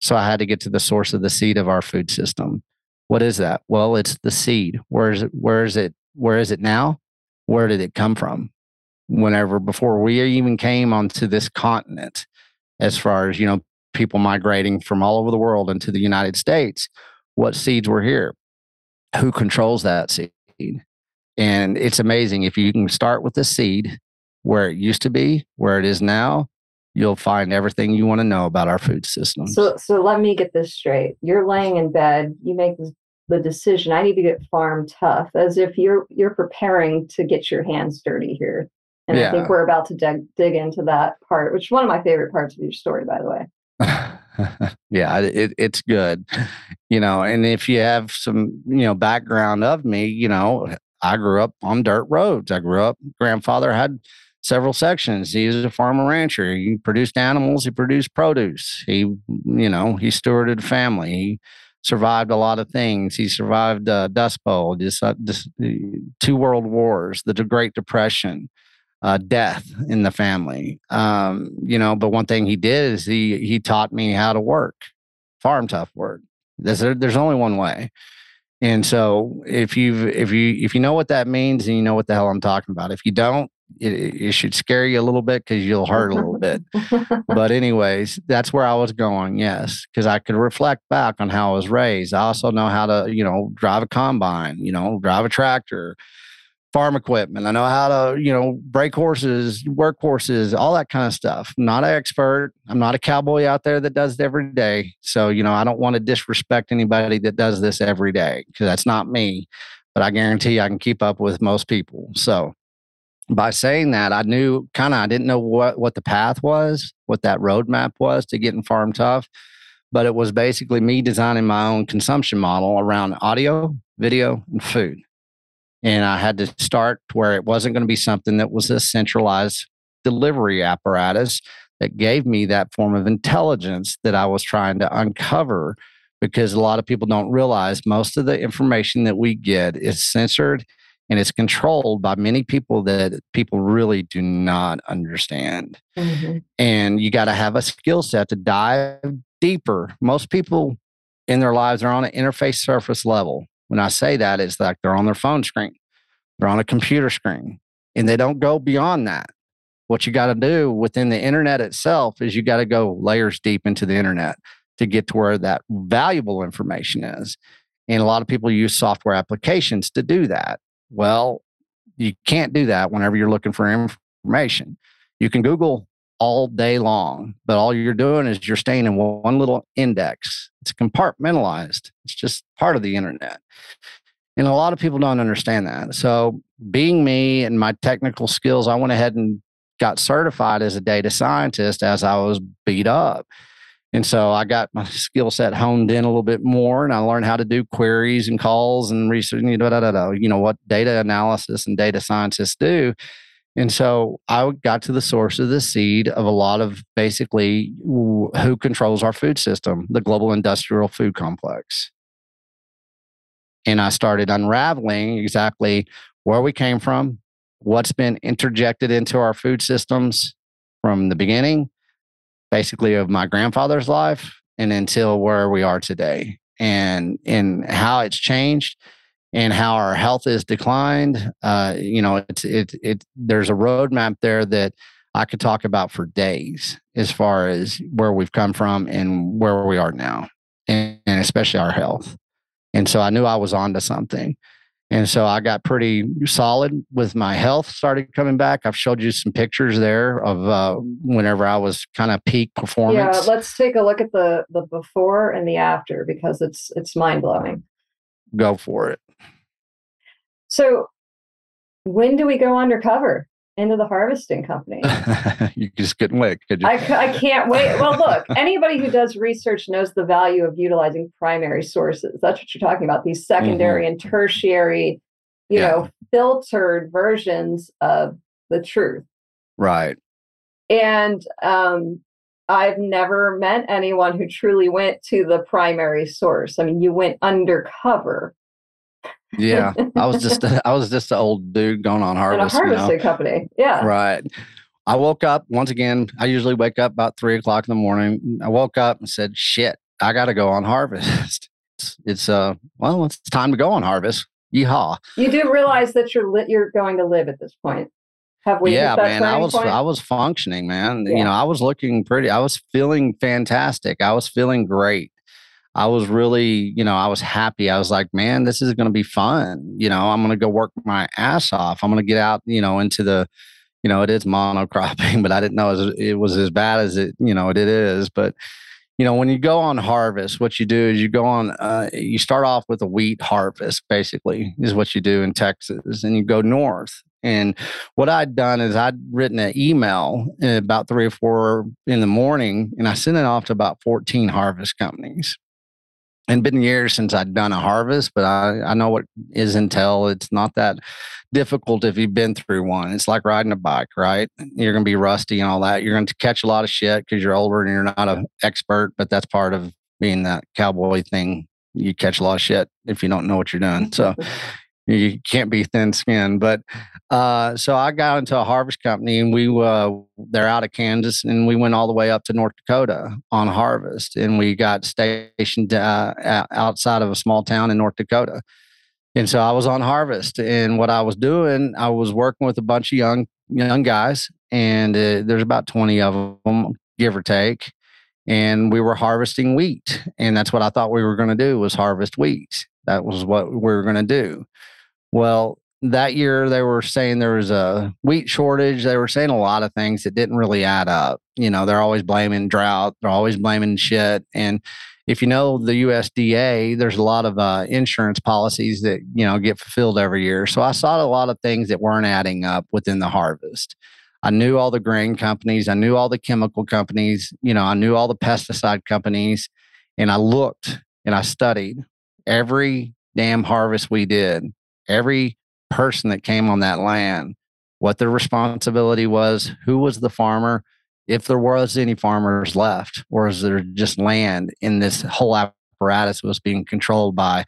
Speaker 1: So, I had to get to the source of the seed of our food system. What is that? Well, it's the seed. Where is it? Where is it? Where is it now? Where did it come from? Whenever before we even came onto this continent, as far as you know, people migrating from all over the world into the United States, what seeds were here? Who controls that seed? And it's amazing if you can start with the seed where it used to be, where it is now, you'll find everything you want to know about our food system.
Speaker 2: So, so let me get this straight. You're laying in bed. You make the decision. I need to get farm tough, as if you're you're preparing to get your hands dirty here. And yeah. I think we're about to dig dig into that part, which is one of my favorite parts of your story, by the way.
Speaker 1: yeah, it, it's good. You know, and if you have some, you know, background of me, you know, I grew up on dirt roads. I grew up, grandfather had several sections. He was a farmer rancher. He produced animals, he produced produce. He, you know, he stewarded a family. He survived a lot of things. He survived uh, Dust Bowl, just, uh, just two world wars, the Great Depression uh, death in the family. Um, you know, but one thing he did is he he taught me how to work, farm tough work. There's there's only one way. And so if you if you if you know what that means and you know what the hell I'm talking about, if you don't, it, it should scare you a little bit because you'll hurt a little bit. but anyways, that's where I was going. Yes, because I could reflect back on how I was raised. I also know how to you know drive a combine, you know, drive a tractor farm equipment. I know how to, you know, break horses, work horses, all that kind of stuff. I'm not an expert. I'm not a cowboy out there that does it every day. So, you know, I don't want to disrespect anybody that does this every day because that's not me. But I guarantee I can keep up with most people. So, by saying that, I knew kind of I didn't know what what the path was, what that roadmap was to getting farm tough, but it was basically me designing my own consumption model around audio, video, and food and I had to start where it wasn't going to be something that was a centralized delivery apparatus that gave me that form of intelligence that I was trying to uncover because a lot of people don't realize most of the information that we get is censored and it's controlled by many people that people really do not understand. Mm-hmm. And you got to have a skill set to dive deeper. Most people in their lives are on an interface surface level. When I say that, it's like they're on their phone screen, they're on a computer screen, and they don't go beyond that. What you got to do within the internet itself is you got to go layers deep into the internet to get to where that valuable information is. And a lot of people use software applications to do that. Well, you can't do that whenever you're looking for information. You can Google all day long, but all you're doing is you're staying in one little index. It's compartmentalized, it's just part of the internet. And a lot of people don't understand that. So, being me and my technical skills, I went ahead and got certified as a data scientist as I was beat up. And so I got my skill set honed in a little bit more and I learned how to do queries and calls and research, you know, you know what data analysis and data scientists do. And so I got to the source of the seed of a lot of basically who controls our food system, the global industrial food complex. And I started unraveling exactly where we came from, what's been interjected into our food systems from the beginning, basically of my grandfather's life and until where we are today and and how it's changed and how our health is declined uh, you know it's it, it there's a roadmap there that i could talk about for days as far as where we've come from and where we are now and, and especially our health and so i knew i was onto something and so I got pretty solid with my health, started coming back. I've showed you some pictures there of uh, whenever I was kind of peak performance.
Speaker 2: Yeah, let's take a look at the the before and the after because it's it's mind blowing.
Speaker 1: Go for it.
Speaker 2: So, when do we go undercover? into the harvesting company.
Speaker 1: you just couldn't wait, could you?
Speaker 2: I, I can't wait. Well, look, anybody who does research knows the value of utilizing primary sources. That's what you're talking about. These secondary mm-hmm. and tertiary, you yeah. know, filtered versions of the truth.
Speaker 1: Right.
Speaker 2: And um, I've never met anyone who truly went to the primary source. I mean, you went undercover
Speaker 1: yeah, I was just I was just an old dude going on harvest.
Speaker 2: And a harvesting you know? company. Yeah.
Speaker 1: Right. I woke up once again. I usually wake up about three o'clock in the morning. I woke up and said, "Shit, I got to go on harvest." It's, it's uh well, it's time to go on harvest. Yeehaw!
Speaker 2: You do realize that you're li- you're going to live at this point. Have we?
Speaker 1: Yeah, man. I was point? I was functioning, man. Yeah. You know, I was looking pretty. I was feeling fantastic. I was feeling great. I was really, you know, I was happy. I was like, man, this is going to be fun. You know, I'm going to go work my ass off. I'm going to get out, you know, into the, you know, it is monocropping, but I didn't know it was, it was as bad as it, you know, it is. But, you know, when you go on harvest, what you do is you go on, uh, you start off with a wheat harvest, basically, is what you do in Texas, and you go north. And what I'd done is I'd written an email about three or four in the morning, and I sent it off to about 14 harvest companies and been years since I'd done a harvest, but I, I know what is Intel. It's not that difficult if you've been through one. It's like riding a bike, right? You're going to be rusty and all that. You're going to catch a lot of shit because you're older and you're not an expert, but that's part of being that cowboy thing. You catch a lot of shit if you don't know what you're doing. So you can't be thin skinned. But uh, so I got into a harvest company, and we uh, they're out of Kansas, and we went all the way up to North Dakota on harvest, and we got stationed uh, outside of a small town in North Dakota. And so I was on harvest, and what I was doing, I was working with a bunch of young young guys, and uh, there's about twenty of them, give or take. And we were harvesting wheat, and that's what I thought we were going to do was harvest wheat. That was what we were going to do. Well, that year they were saying there was a wheat shortage. They were saying a lot of things that didn't really add up. You know, they're always blaming drought. They're always blaming shit. And if you know the USDA, there's a lot of uh, insurance policies that you know get fulfilled every year. So I saw a lot of things that weren't adding up within the harvest. I knew all the grain companies. I knew all the chemical companies. You know, I knew all the pesticide companies, and I looked and I studied every damn harvest we did every person that came on that land, what their responsibility was, who was the farmer, if there was any farmers left, or is there just land in this whole apparatus was being controlled by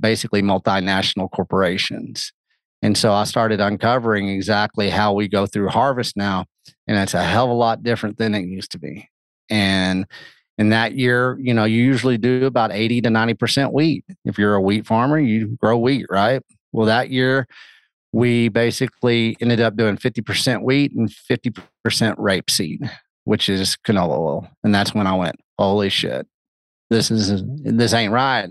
Speaker 1: basically multinational corporations. And so I started uncovering exactly how we go through harvest now. And it's a hell of a lot different than it used to be. And in that year, you know, you usually do about 80 to 90% wheat. If you're a wheat farmer, you grow wheat, right? Well, that year, we basically ended up doing 50% wheat and 50% rapeseed, which is canola oil. And that's when I went, holy shit, this is this ain't right.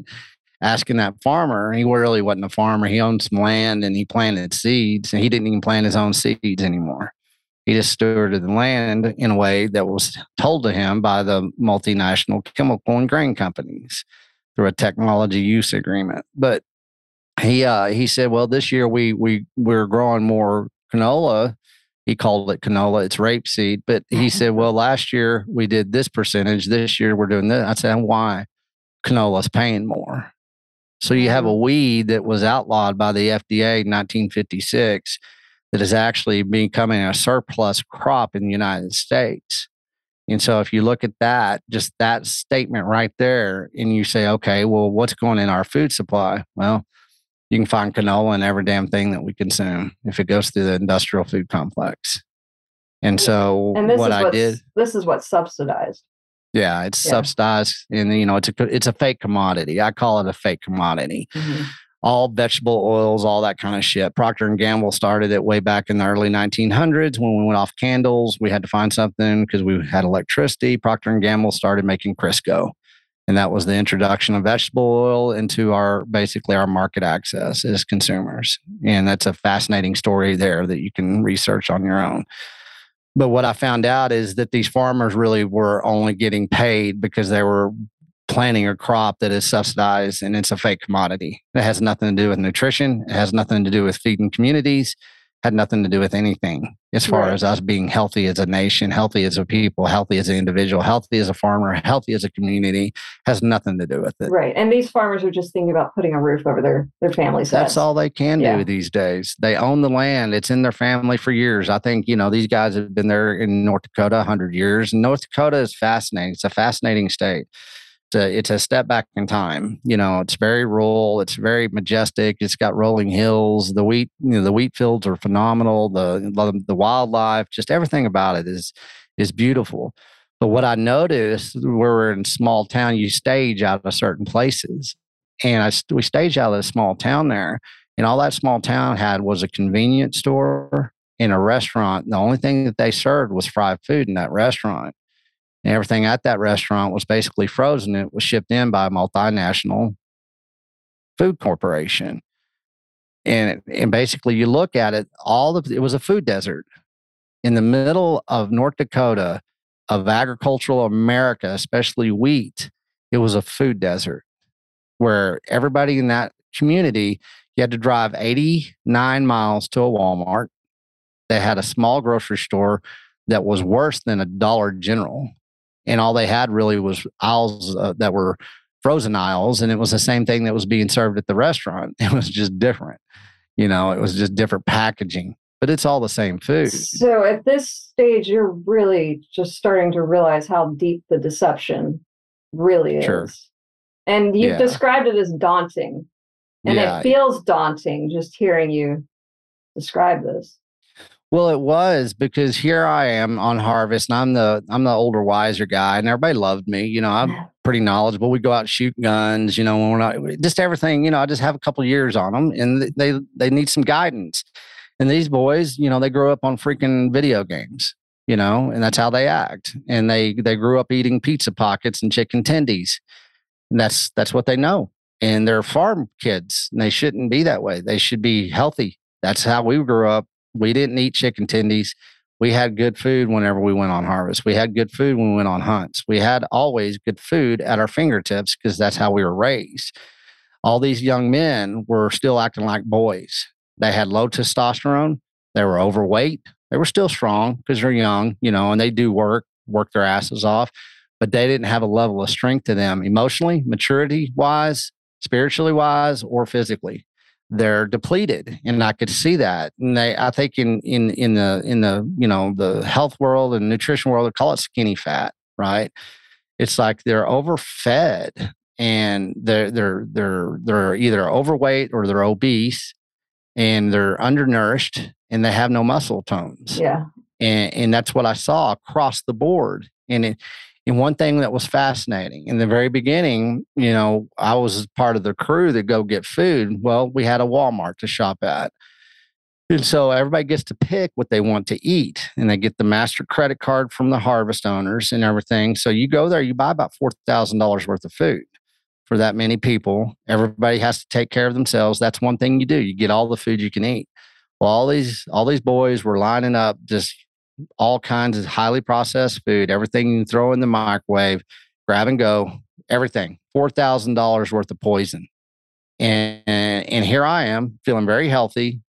Speaker 1: Asking that farmer, he really wasn't a farmer. He owned some land and he planted seeds, and he didn't even plant his own seeds anymore. He just stewarded the land in a way that was told to him by the multinational chemical and grain companies through a technology use agreement. But he uh, he said, well, this year we we we're growing more canola. He called it canola. It's rapeseed. But he said, well, last year we did this percentage. This year we're doing this. I said, why? Canola's paying more. So you have a mm. weed that was outlawed by the FDA in 1956 that is actually becoming a surplus crop in the United States. And so if you look at that, just that statement right there, and you say, okay, well, what's going in our food supply? Well, you can find canola in every damn thing that we consume if it goes through the industrial food complex. And so
Speaker 2: and this what I did this is what's subsidized.
Speaker 1: Yeah, it's yeah. subsidized and you know it's a it's a fake commodity. I call it a fake commodity. Mm-hmm. All vegetable oils, all that kind of shit. Procter and Gamble started it way back in the early 1900s when we went off candles. We had to find something because we had electricity. Procter and Gamble started making Crisco and that was the introduction of vegetable oil into our basically our market access as consumers. And that's a fascinating story there that you can research on your own. But what i found out is that these farmers really were only getting paid because they were planting a crop that is subsidized and it's a fake commodity. It has nothing to do with nutrition. It has nothing to do with feeding communities had nothing to do with anything as far right. as us being healthy as a nation, healthy as a people, healthy as an individual, healthy as a farmer, healthy as a community has nothing to do with it.
Speaker 2: Right. And these farmers are just thinking about putting a roof over their, their family's
Speaker 1: That's heads. all they can yeah. do these days. They own the land. It's in their family for years. I think, you know, these guys have been there in North Dakota 100 years. And North Dakota is fascinating. It's a fascinating state it's a, it's a step back in time. You know, it's very rural. It's very majestic. It's got rolling hills. The wheat, you know, the wheat fields are phenomenal. The the wildlife, just everything about it is is beautiful. But what I noticed, we're in small town, you stage out of certain places, and I we stage out of a small town there, and all that small town had was a convenience store and a restaurant. The only thing that they served was fried food in that restaurant. And everything at that restaurant was basically frozen. It was shipped in by a multinational food corporation. And, and basically, you look at it, all of it was a food desert in the middle of North Dakota, of agricultural America, especially wheat. It was a food desert where everybody in that community, you had to drive 89 miles to a Walmart. They had a small grocery store that was worse than a Dollar General and all they had really was aisles uh, that were frozen aisles and it was the same thing that was being served at the restaurant it was just different you know it was just different packaging but it's all the same food
Speaker 2: so at this stage you're really just starting to realize how deep the deception really is sure. and you've yeah. described it as daunting and yeah. it feels daunting just hearing you describe this
Speaker 1: well, it was because here I am on harvest, and I'm the I'm the older, wiser guy, and everybody loved me. You know, I'm pretty knowledgeable. We go out and shoot guns. You know, when we're not just everything. You know, I just have a couple years on them, and they they need some guidance. And these boys, you know, they grew up on freaking video games. You know, and that's how they act. And they they grew up eating pizza pockets and chicken tendies, and that's that's what they know. And they're farm kids, and they shouldn't be that way. They should be healthy. That's how we grew up we didn't eat chicken tendies. We had good food whenever we went on harvest. We had good food when we went on hunts. We had always good food at our fingertips because that's how we were raised. All these young men were still acting like boys. They had low testosterone. They were overweight. They were still strong because they're young, you know, and they do work, work their asses off, but they didn't have a level of strength to them emotionally, maturity wise, spiritually wise, or physically. They're depleted and i could see that. And they i think in in in the in the you know the health world and nutrition world they call it skinny fat right? It's like they're overfed and they're they're they're they're either overweight or they're obese and they're undernourished and they have no muscle tones.
Speaker 2: Yeah.
Speaker 1: And and that's what i saw across the board. And it and one thing that was fascinating in the very beginning, you know, I was part of the crew that go get food. Well, we had a Walmart to shop at. And so everybody gets to pick what they want to eat and they get the master credit card from the harvest owners and everything. So you go there, you buy about $4,000 worth of food for that many people. Everybody has to take care of themselves. That's one thing you do. You get all the food you can eat. Well, all these all these boys were lining up just all kinds of highly processed food, everything you throw in the microwave, grab and go, everything, $4,000 worth of poison. And, and here I am feeling very healthy,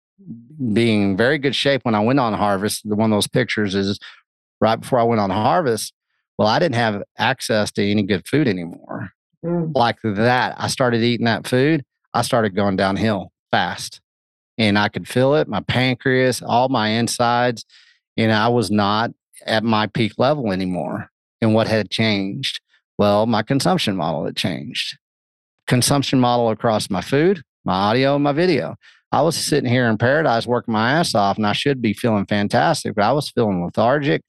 Speaker 1: being in very good shape when I went on harvest. The one of those pictures is right before I went on harvest. Well, I didn't have access to any good food anymore. Mm. Like that, I started eating that food. I started going downhill fast and I could feel it. My pancreas, all my insides and I was not at my peak level anymore. And what had changed? Well, my consumption model had changed. Consumption model across my food, my audio, my video. I was sitting here in paradise working my ass off, and I should be feeling fantastic, but I was feeling lethargic,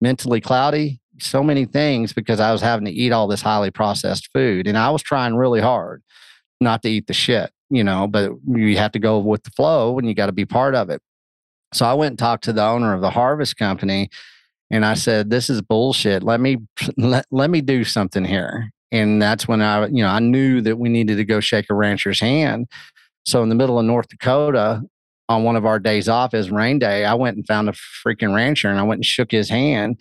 Speaker 1: mentally cloudy, so many things because I was having to eat all this highly processed food. And I was trying really hard not to eat the shit, you know, but you have to go with the flow and you got to be part of it. So I went and talked to the owner of the harvest company and I said, This is bullshit. Let me let, let me do something here. And that's when I, you know, I knew that we needed to go shake a rancher's hand. So in the middle of North Dakota, on one of our days off as rain day, I went and found a freaking rancher and I went and shook his hand.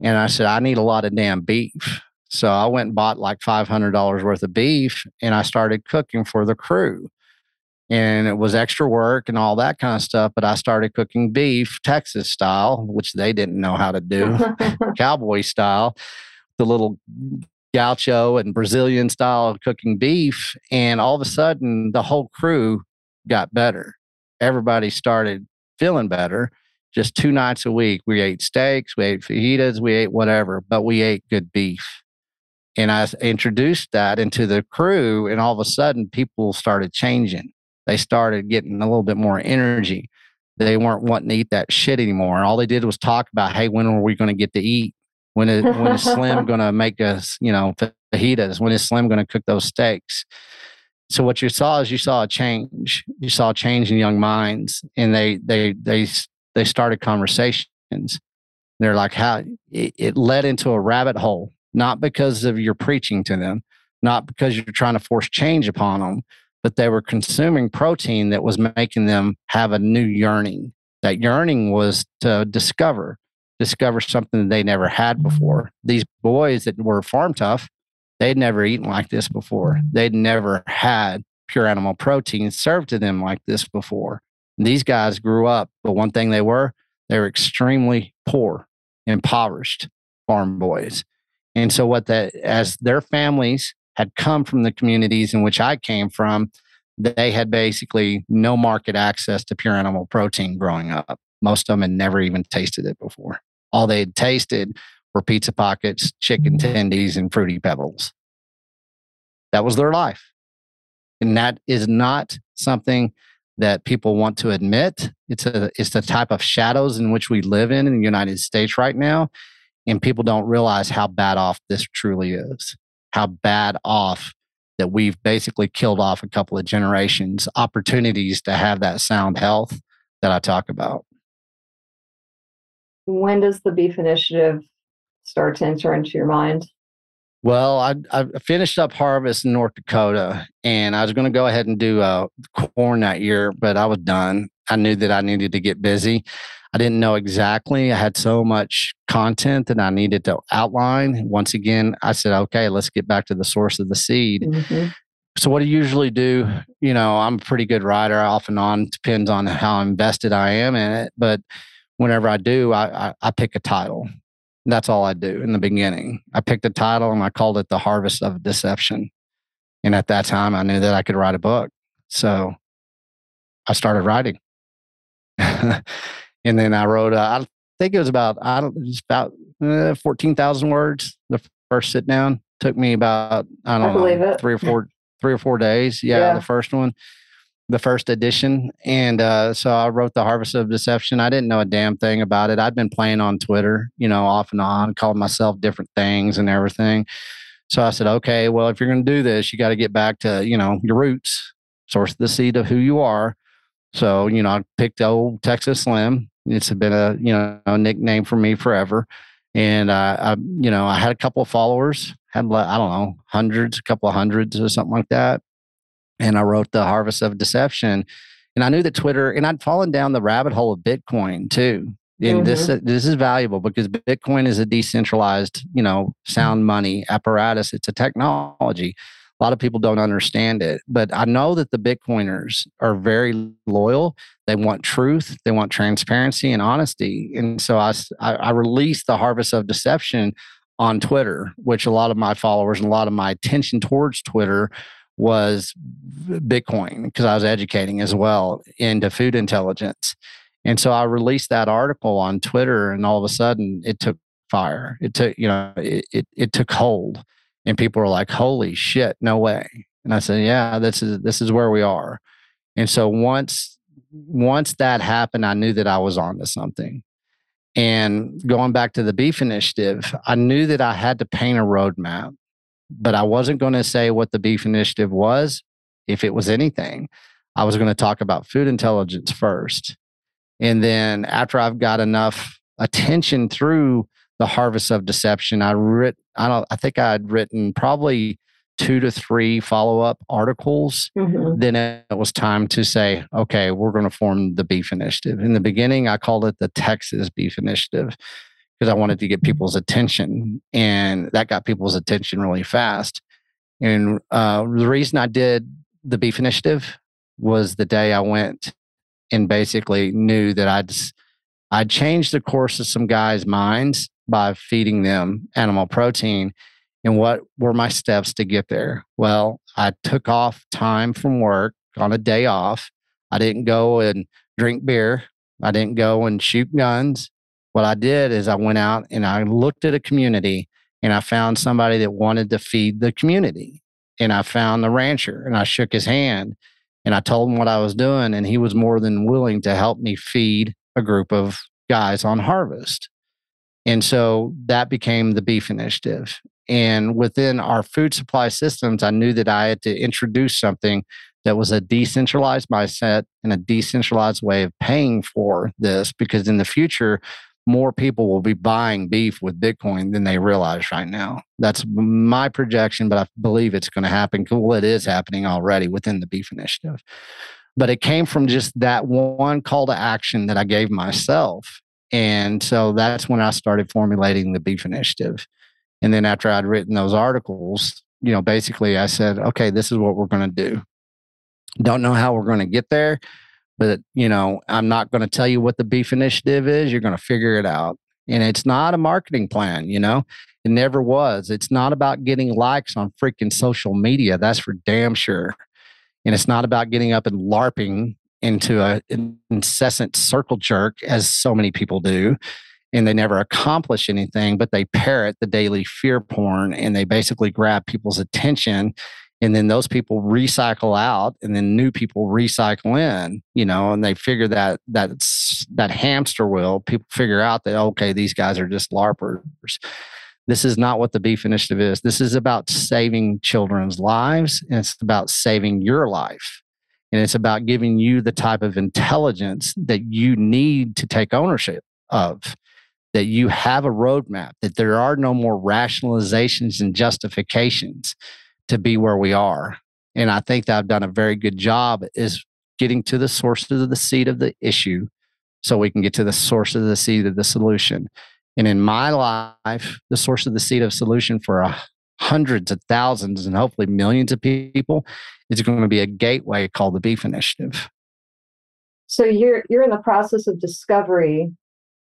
Speaker 1: And I said, I need a lot of damn beef. So I went and bought like $500 worth of beef and I started cooking for the crew and it was extra work and all that kind of stuff. But I started cooking beef Texas style, which they didn't know how to do, cowboy style, the little gaucho and Brazilian style of cooking beef. And all of a sudden, the whole crew got better. Everybody started feeling better. Just two nights a week, we ate steaks, we ate fajitas, we ate whatever, but we ate good beef. And I introduced that into the crew, and all of a sudden, people started changing they started getting a little bit more energy. They weren't wanting to eat that shit anymore. All they did was talk about, hey, when are we going to get to eat? When is, when is Slim going to make us, you know, fajitas? When is Slim going to cook those steaks? So what you saw is you saw a change. You saw a change in young minds, and they they they they started conversations. They're like, how it, it led into a rabbit hole, not because of your preaching to them, not because you're trying to force change upon them, but they were consuming protein that was making them have a new yearning. That yearning was to discover, discover something that they never had before. These boys that were farm tough, they'd never eaten like this before. They'd never had pure animal protein served to them like this before. These guys grew up, but one thing they were, they were extremely poor, impoverished farm boys. And so what that as their families had come from the communities in which I came from, they had basically no market access to pure animal protein growing up. Most of them had never even tasted it before. All they had tasted were pizza pockets, chicken mm. tendies, and fruity pebbles. That was their life. And that is not something that people want to admit. It's a it's the type of shadows in which we live in in the United States right now. And people don't realize how bad off this truly is how bad off that we've basically killed off a couple of generations opportunities to have that sound health that I talk about.
Speaker 2: When does the beef initiative start to enter into your mind?
Speaker 1: Well, I, I finished up harvest in North Dakota and I was going to go ahead and do uh, corn that year, but I was done. I knew that I needed to get busy. I didn't know exactly. I had so much content that I needed to outline. Once again, I said, okay, let's get back to the source of the seed. Mm-hmm. So, what I usually do, you know, I'm a pretty good writer off and on, depends on how invested I am in it. But whenever I do, I, I, I pick a title. That's all I do in the beginning. I picked a title and I called it The Harvest of Deception. And at that time, I knew that I could write a book. So I started writing. and then I wrote, uh, I think it was about, I don't, it's about uh, 14,000 words. The first sit down took me about, I don't I know, three or four, three or four days. Yeah, yeah. The first one, the first edition. And uh, so I wrote The Harvest of Deception. I didn't know a damn thing about it. I'd been playing on Twitter, you know, off and on, calling myself different things and everything. So I said, okay, well, if you're going to do this, you got to get back to, you know, your roots, source of the seed of who you are. So, you know, I picked old Texas Slim. It's been a, you know, a nickname for me forever. And I, I, you know, I had a couple of followers, had, I don't know, hundreds, a couple of hundreds or something like that. And I wrote The Harvest of Deception. And I knew that Twitter, and I'd fallen down the rabbit hole of Bitcoin too and mm-hmm. this this is valuable because bitcoin is a decentralized you know sound money apparatus it's a technology a lot of people don't understand it but i know that the bitcoiners are very loyal they want truth they want transparency and honesty and so i i released the harvest of deception on twitter which a lot of my followers and a lot of my attention towards twitter was bitcoin because i was educating as well into food intelligence and so I released that article on Twitter, and all of a sudden it took fire. It took, you know, it, it, it took hold. And people were like, holy shit, no way. And I said, yeah, this is this is where we are. And so once once that happened, I knew that I was onto something. And going back to the beef initiative, I knew that I had to paint a roadmap, but I wasn't going to say what the beef initiative was, if it was anything. I was going to talk about food intelligence first. And then after I've got enough attention through the harvest of deception, I writ I don't I think I'd written probably two to three follow-up articles. Mm-hmm. Then it was time to say, okay, we're going to form the beef initiative. In the beginning, I called it the Texas Beef Initiative because I wanted to get people's attention. And that got people's attention really fast. And uh, the reason I did the beef initiative was the day I went and basically knew that I'd I'd changed the course of some guys' minds by feeding them animal protein. And what were my steps to get there? Well, I took off time from work on a day off. I didn't go and drink beer. I didn't go and shoot guns. What I did is I went out and I looked at a community and I found somebody that wanted to feed the community. And I found the rancher and I shook his hand and I told him what I was doing, and he was more than willing to help me feed a group of guys on harvest. And so that became the beef initiative. And within our food supply systems, I knew that I had to introduce something that was a decentralized mindset and a decentralized way of paying for this because in the future, more people will be buying beef with Bitcoin than they realize right now. That's my projection, but I believe it's going to happen. Well, it is happening already within the beef initiative. But it came from just that one call to action that I gave myself. And so that's when I started formulating the beef initiative. And then after I'd written those articles, you know, basically I said, okay, this is what we're going to do. Don't know how we're going to get there but, you know, I'm not going to tell you what the beef initiative is. You're going to figure it out. And it's not a marketing plan, you know, it never was. It's not about getting likes on freaking social media. That's for damn sure. And it's not about getting up and LARPing into a, an incessant circle jerk as so many people do. And they never accomplish anything, but they parrot the daily fear porn and they basically grab people's attention and then those people recycle out and then new people recycle in you know and they figure that that's that hamster wheel people figure out that okay these guys are just larpers this is not what the beef initiative is this is about saving children's lives and it's about saving your life and it's about giving you the type of intelligence that you need to take ownership of that you have a roadmap that there are no more rationalizations and justifications to be where we are. And I think that I've done a very good job is getting to the source of the seed of the issue so we can get to the source of the seed of the solution. And in my life, the source of the seed of solution for uh, hundreds of thousands and hopefully millions of people is going to be a gateway called the Beef Initiative.
Speaker 2: So you're you're in the process of discovery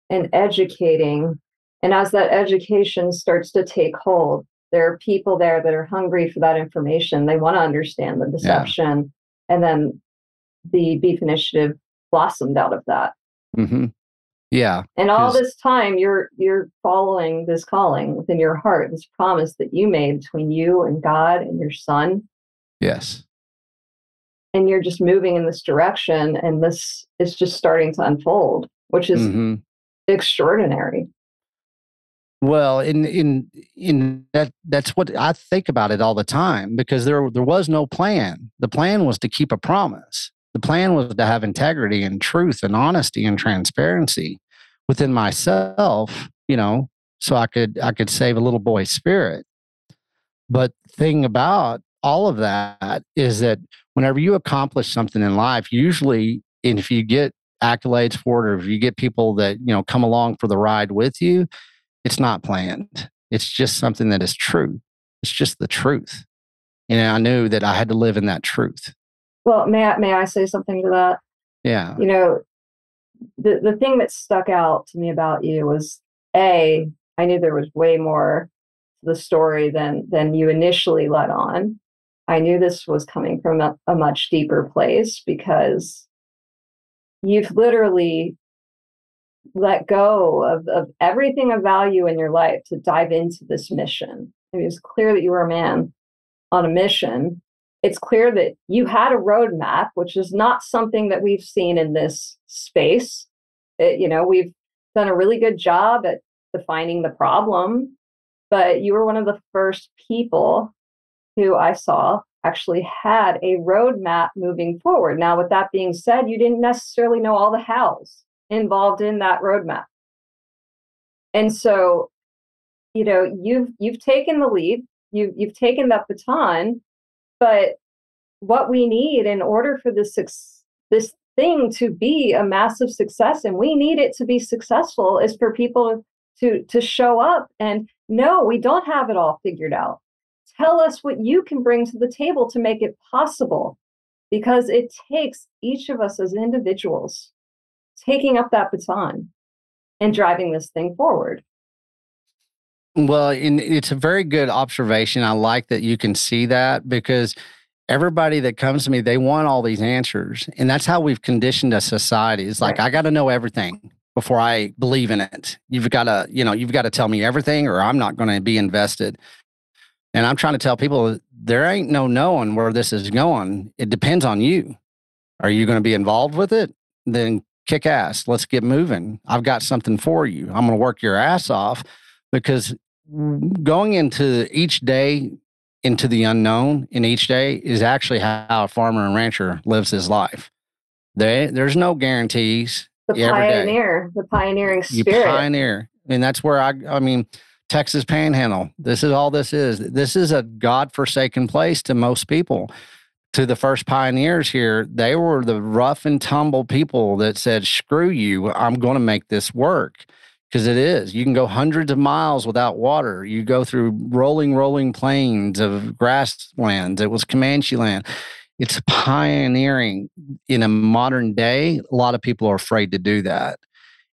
Speaker 2: and educating, and as that education starts to take hold, there are people there that are hungry for that information. They want to understand the deception. Yeah. And then the Beef Initiative blossomed out of that.
Speaker 1: Mm-hmm. Yeah.
Speaker 2: And all this time you're you're following this calling within your heart, this promise that you made between you and God and your son.
Speaker 1: Yes.
Speaker 2: And you're just moving in this direction and this is just starting to unfold, which is mm-hmm. extraordinary.
Speaker 1: Well, in in in that that's what I think about it all the time because there there was no plan. The plan was to keep a promise. The plan was to have integrity and truth and honesty and transparency within myself, you know, so I could I could save a little boy's spirit. But thing about all of that is that whenever you accomplish something in life, usually if you get accolades for it or if you get people that, you know, come along for the ride with you, it's not planned. It's just something that is true. It's just the truth. And I knew that I had to live in that truth.
Speaker 2: Well, may I, may I say something to that?
Speaker 1: Yeah.
Speaker 2: You know, the, the thing that stuck out to me about you was A, I knew there was way more to the story than than you initially let on. I knew this was coming from a, a much deeper place because you've literally let go of, of everything of value in your life to dive into this mission. It was clear that you were a man on a mission it's clear that you had a roadmap, which is not something that we've seen in this space. It, you know, we've done a really good job at defining the problem, but you were one of the first people who I saw actually had a roadmap moving forward. Now, with that being said, you didn't necessarily know all the hows involved in that roadmap. And so, you know, you've you've taken the lead, you've you've taken that baton, but what we need in order for this this thing to be a massive success, and we need it to be successful, is for people to to show up and no, we don't have it all figured out. Tell us what you can bring to the table to make it possible, because it takes each of us as individuals taking up that baton and driving this thing forward.
Speaker 1: Well, and it's a very good observation. I like that you can see that because everybody that comes to me, they want all these answers. And that's how we've conditioned a society. It's like. I got to know everything before I believe in it. You've got to, you know, you've got to tell me everything or I'm not going to be invested. And I'm trying to tell people there ain't no knowing where this is going. It depends on you. Are you going to be involved with it? Then kick ass. Let's get moving. I've got something for you. I'm going to work your ass off because going into each day into the unknown in each day is actually how a farmer and rancher lives his life. They, there's no guarantees.
Speaker 2: The pioneer, the pioneering spirit.
Speaker 1: You pioneer. And that's where I, I mean, Texas Panhandle. This is all this is. This is a God-forsaken place to most people. To the first pioneers here, they were the rough and tumble people that said, "Screw you! I'm going to make this work." Because it is. You can go hundreds of miles without water. You go through rolling, rolling plains of grasslands. It was Comanche land. It's pioneering in a modern day. A lot of people are afraid to do that.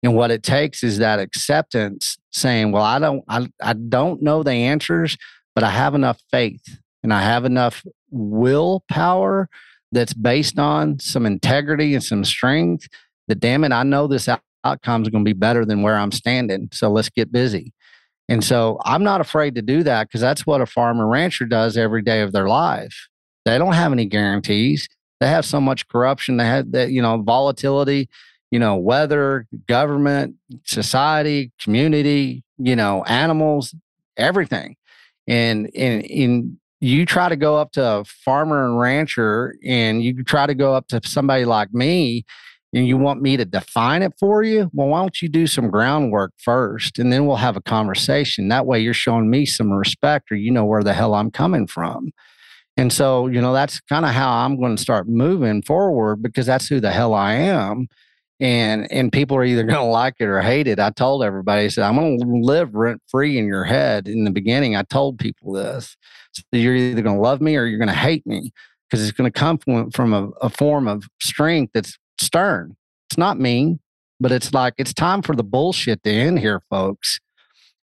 Speaker 1: And what it takes is that acceptance saying, well, I don't, I, I don't know the answers, but I have enough faith and I have enough willpower that's based on some integrity and some strength that damn it, I know this are going to be better than where I'm standing. So let's get busy. And so I'm not afraid to do that because that's what a farmer rancher does every day of their life. They don't have any guarantees. They have so much corruption. They have that, you know, volatility, you know, weather, government, society, community, you know, animals, everything. And in in you try to go up to a farmer and rancher and you try to go up to somebody like me and you want me to define it for you, well, why don't you do some groundwork first and then we'll have a conversation. That way you're showing me some respect or you know where the hell I'm coming from. And so, you know, that's kind of how I'm going to start moving forward because that's who the hell I am. And and people are either going to like it or hate it. I told everybody, I said, I'm going to live rent free in your head. In the beginning, I told people this. So you're either going to love me or you're going to hate me because it's going to come from, from a, a form of strength that's stern. It's not mean, but it's like it's time for the bullshit to end here, folks.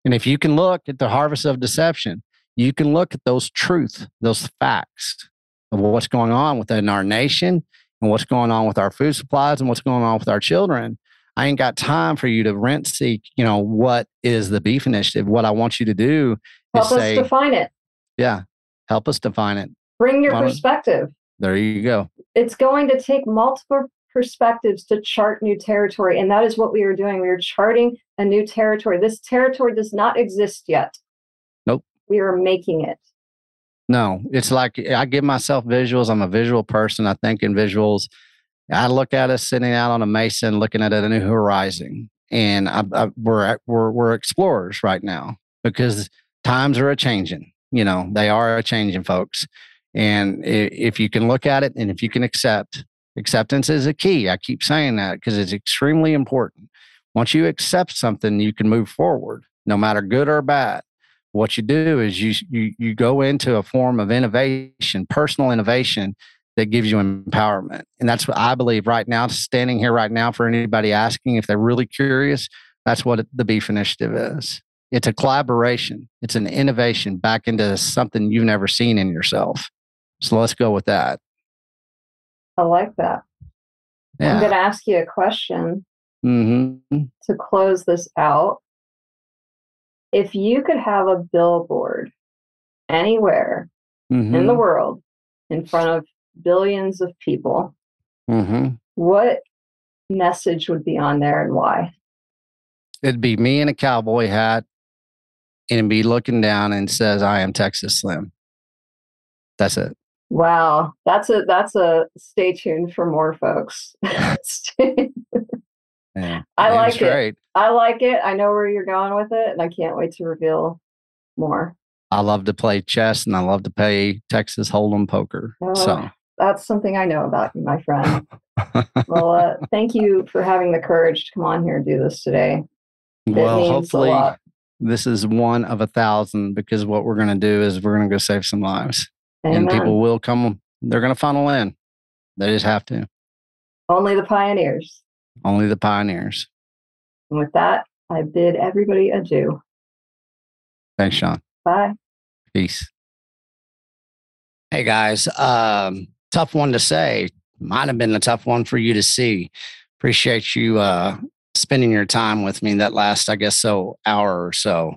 Speaker 1: And if you can look at the harvest of deception, you can look at those truth, those facts of what's going on within our nation and what's going on with our food supplies and what's going on with our children, I ain't got time for you to rent seek, you know, what is the beef initiative? What I want you to do
Speaker 2: help
Speaker 1: is
Speaker 2: us
Speaker 1: say,
Speaker 2: define it.
Speaker 1: yeah, help us define it.
Speaker 2: Bring your
Speaker 1: Why
Speaker 2: perspective.
Speaker 1: There you go.
Speaker 2: It's going to take multiple perspectives to chart new territory. And that is what we are doing. We are charting a new territory. This territory does not exist yet.
Speaker 1: Nope.
Speaker 2: We are making it.
Speaker 1: No, it's like I give myself visuals. I'm a visual person. I think in visuals. I look at us sitting out on a mesa, looking at a new horizon, and I, I, we're we're we're explorers right now because times are a changing. You know, they are a changing, folks. And if you can look at it, and if you can accept, acceptance is a key. I keep saying that because it's extremely important. Once you accept something, you can move forward, no matter good or bad what you do is you you you go into a form of innovation, personal innovation that gives you empowerment. And that's what I believe right now, standing here right now for anybody asking if they're really curious, that's what the Beef Initiative is. It's a collaboration, it's an innovation back into something you've never seen in yourself. So let's go with that.
Speaker 2: I like that. I'm going to ask you a question
Speaker 1: hmm
Speaker 2: to close this out. If you could have a billboard anywhere in
Speaker 1: hmm
Speaker 2: the world in front of billions of people,
Speaker 1: hmm
Speaker 2: what message would be on there and why?
Speaker 1: It'd be me in a cowboy hat and be looking down and says, I am Texas Slim. That's it.
Speaker 2: Wow, that's a that's a stay tuned for more folks.
Speaker 1: Yeah.
Speaker 2: I like it. I like it. I know where you're going with it, and I can't wait to reveal more.
Speaker 1: I love to play chess and I love to play Texas Hold'em poker. So
Speaker 2: Oh, That's something I know about you, my friend. well, uh, thank you for having the courage to come on here and do this today. It
Speaker 1: well,
Speaker 2: means a
Speaker 1: hopefully
Speaker 2: lot.
Speaker 1: this is one of a thousand because what we're going to do is we're going to go save some lives and people will come. They're going to funnel in. They just have to.
Speaker 2: Only the pioneers.
Speaker 1: Only the pioneers.
Speaker 2: And with that, I bid everybody adieu.
Speaker 1: Thanks, Sean.
Speaker 2: Bye.
Speaker 1: Peace. Hey guys, um, tough one to say. Might have been a tough one for you to see. Appreciate you uh, spending your time with me that last, I guess, so hour or so.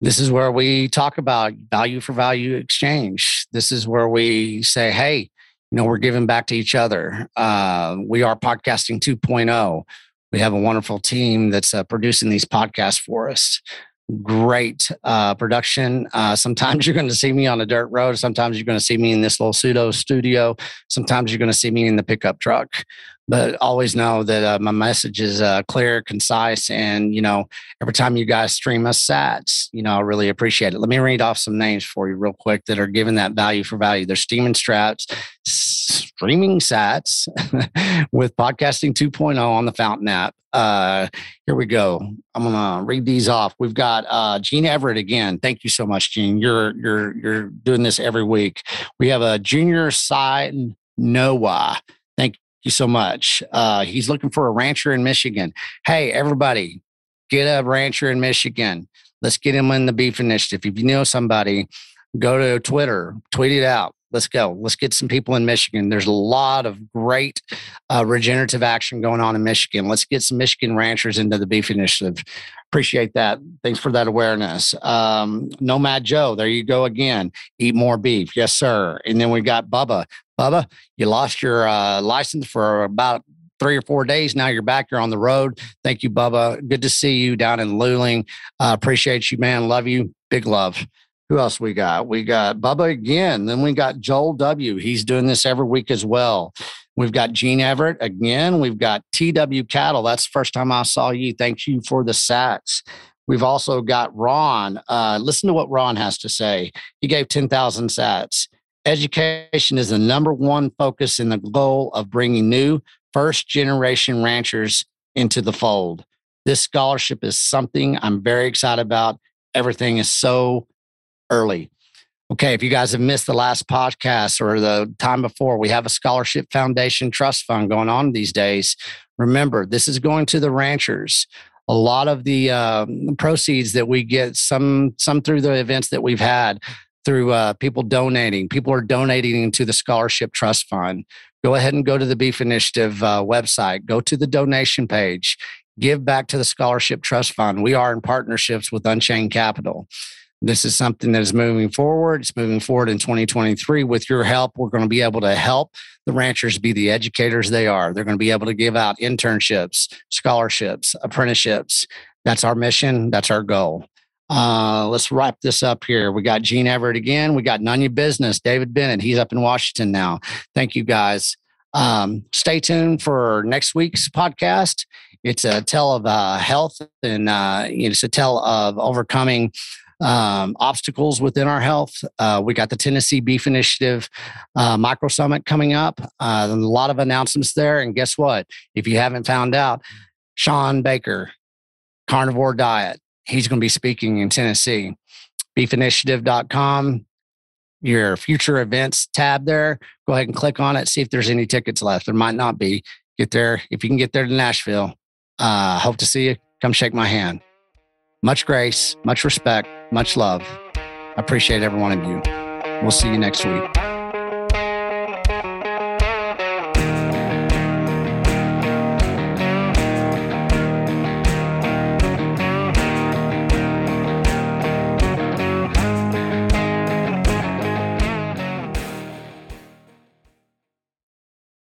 Speaker 1: This is where we talk about value for value exchange. This is where we say, hey, you know, we're giving back to each other. Uh, we are podcasting 2.0. We have a wonderful team that's uh, producing these podcasts for us great uh, production. Uh, sometimes you're going to see me on a dirt road. Sometimes you're going to see me in this little pseudo studio. Sometimes you're going to see me in the pickup truck. But always know that uh, my message is uh, clear, concise, and you know, every time you guys stream us sats, you know, I really appreciate it. Let me read off some names for you real quick that are giving that value for value. They're steaming straps, streaming sats with podcasting 2.0 on the Fountain app. Uh, here we go. I'm gonna read these off. We've got uh, Gene Everett again. Thank you so much, Gene. You're you're you're doing this every week. We have a junior side Noah. Thank you so much. Uh, he's looking for a rancher in Michigan. Hey, everybody, get a rancher in Michigan. Let's get him in the beef initiative. If you know somebody, go to Twitter, tweet it out. Let's go. Let's get some people in Michigan. There's a lot of great uh, regenerative action going on in Michigan. Let's get some Michigan ranchers into the beef initiative. Appreciate that. Thanks for that awareness. Um, Nomad Joe, there you go again. Eat more beef. Yes, sir. And then we got Bubba. Bubba, you lost your uh, license for about three or four days. Now you're back. You're on the road. Thank you, Bubba. Good to see you down in Luling. Uh, appreciate you, man. Love you. Big love. Who else we got? We got Bubba again. Then we got Joel W. He's doing this every week as well. We've got Gene Everett again. We've got TW Cattle. That's the first time I saw you. Thank you for the sats. We've also got Ron. Uh, listen to what Ron has to say. He gave 10,000 sats. Education is the number one focus in the goal of bringing new first generation ranchers into the fold. This scholarship is something I'm very excited about. Everything is so early. Okay, if you guys have missed the last podcast or the time before, we have a scholarship foundation trust fund going on these days. Remember, this is going to the ranchers. A lot of the um, proceeds that we get, some some through the events that we've had, through uh, people donating. People are donating to the Scholarship Trust Fund. Go ahead and go to the Beef Initiative uh, website. Go to the donation page. Give back to the Scholarship Trust Fund. We are in partnerships with Unchained Capital. This is something that is moving forward. It's moving forward in 2023. With your help, we're going to be able to help the ranchers be the educators they are. They're going to be able to give out internships, scholarships, apprenticeships. That's our mission. That's our goal. Uh, let's wrap this up here. We got Gene Everett again. We got None Business, David Bennett. He's up in Washington now. Thank you guys. Um, stay tuned for next week's podcast. It's a tell of uh, health and uh, you know it's a tell of overcoming um, obstacles within our health. Uh, we got the Tennessee Beef Initiative uh, Micro Summit coming up. Uh, a lot of announcements there. And guess what? If you haven't found out, Shawn Baker, Carnivore Diet, he's going to be speaking in Tennessee. Beefinitiative.com, your future events tab there. Go ahead and click on it. See if there's any tickets left. There might not be. Get there. If you can get there to Nashville, uh, hope to see you. Come shake my hand. Much grace, much respect, much love. Appreciate every one of you. We'll see you next week.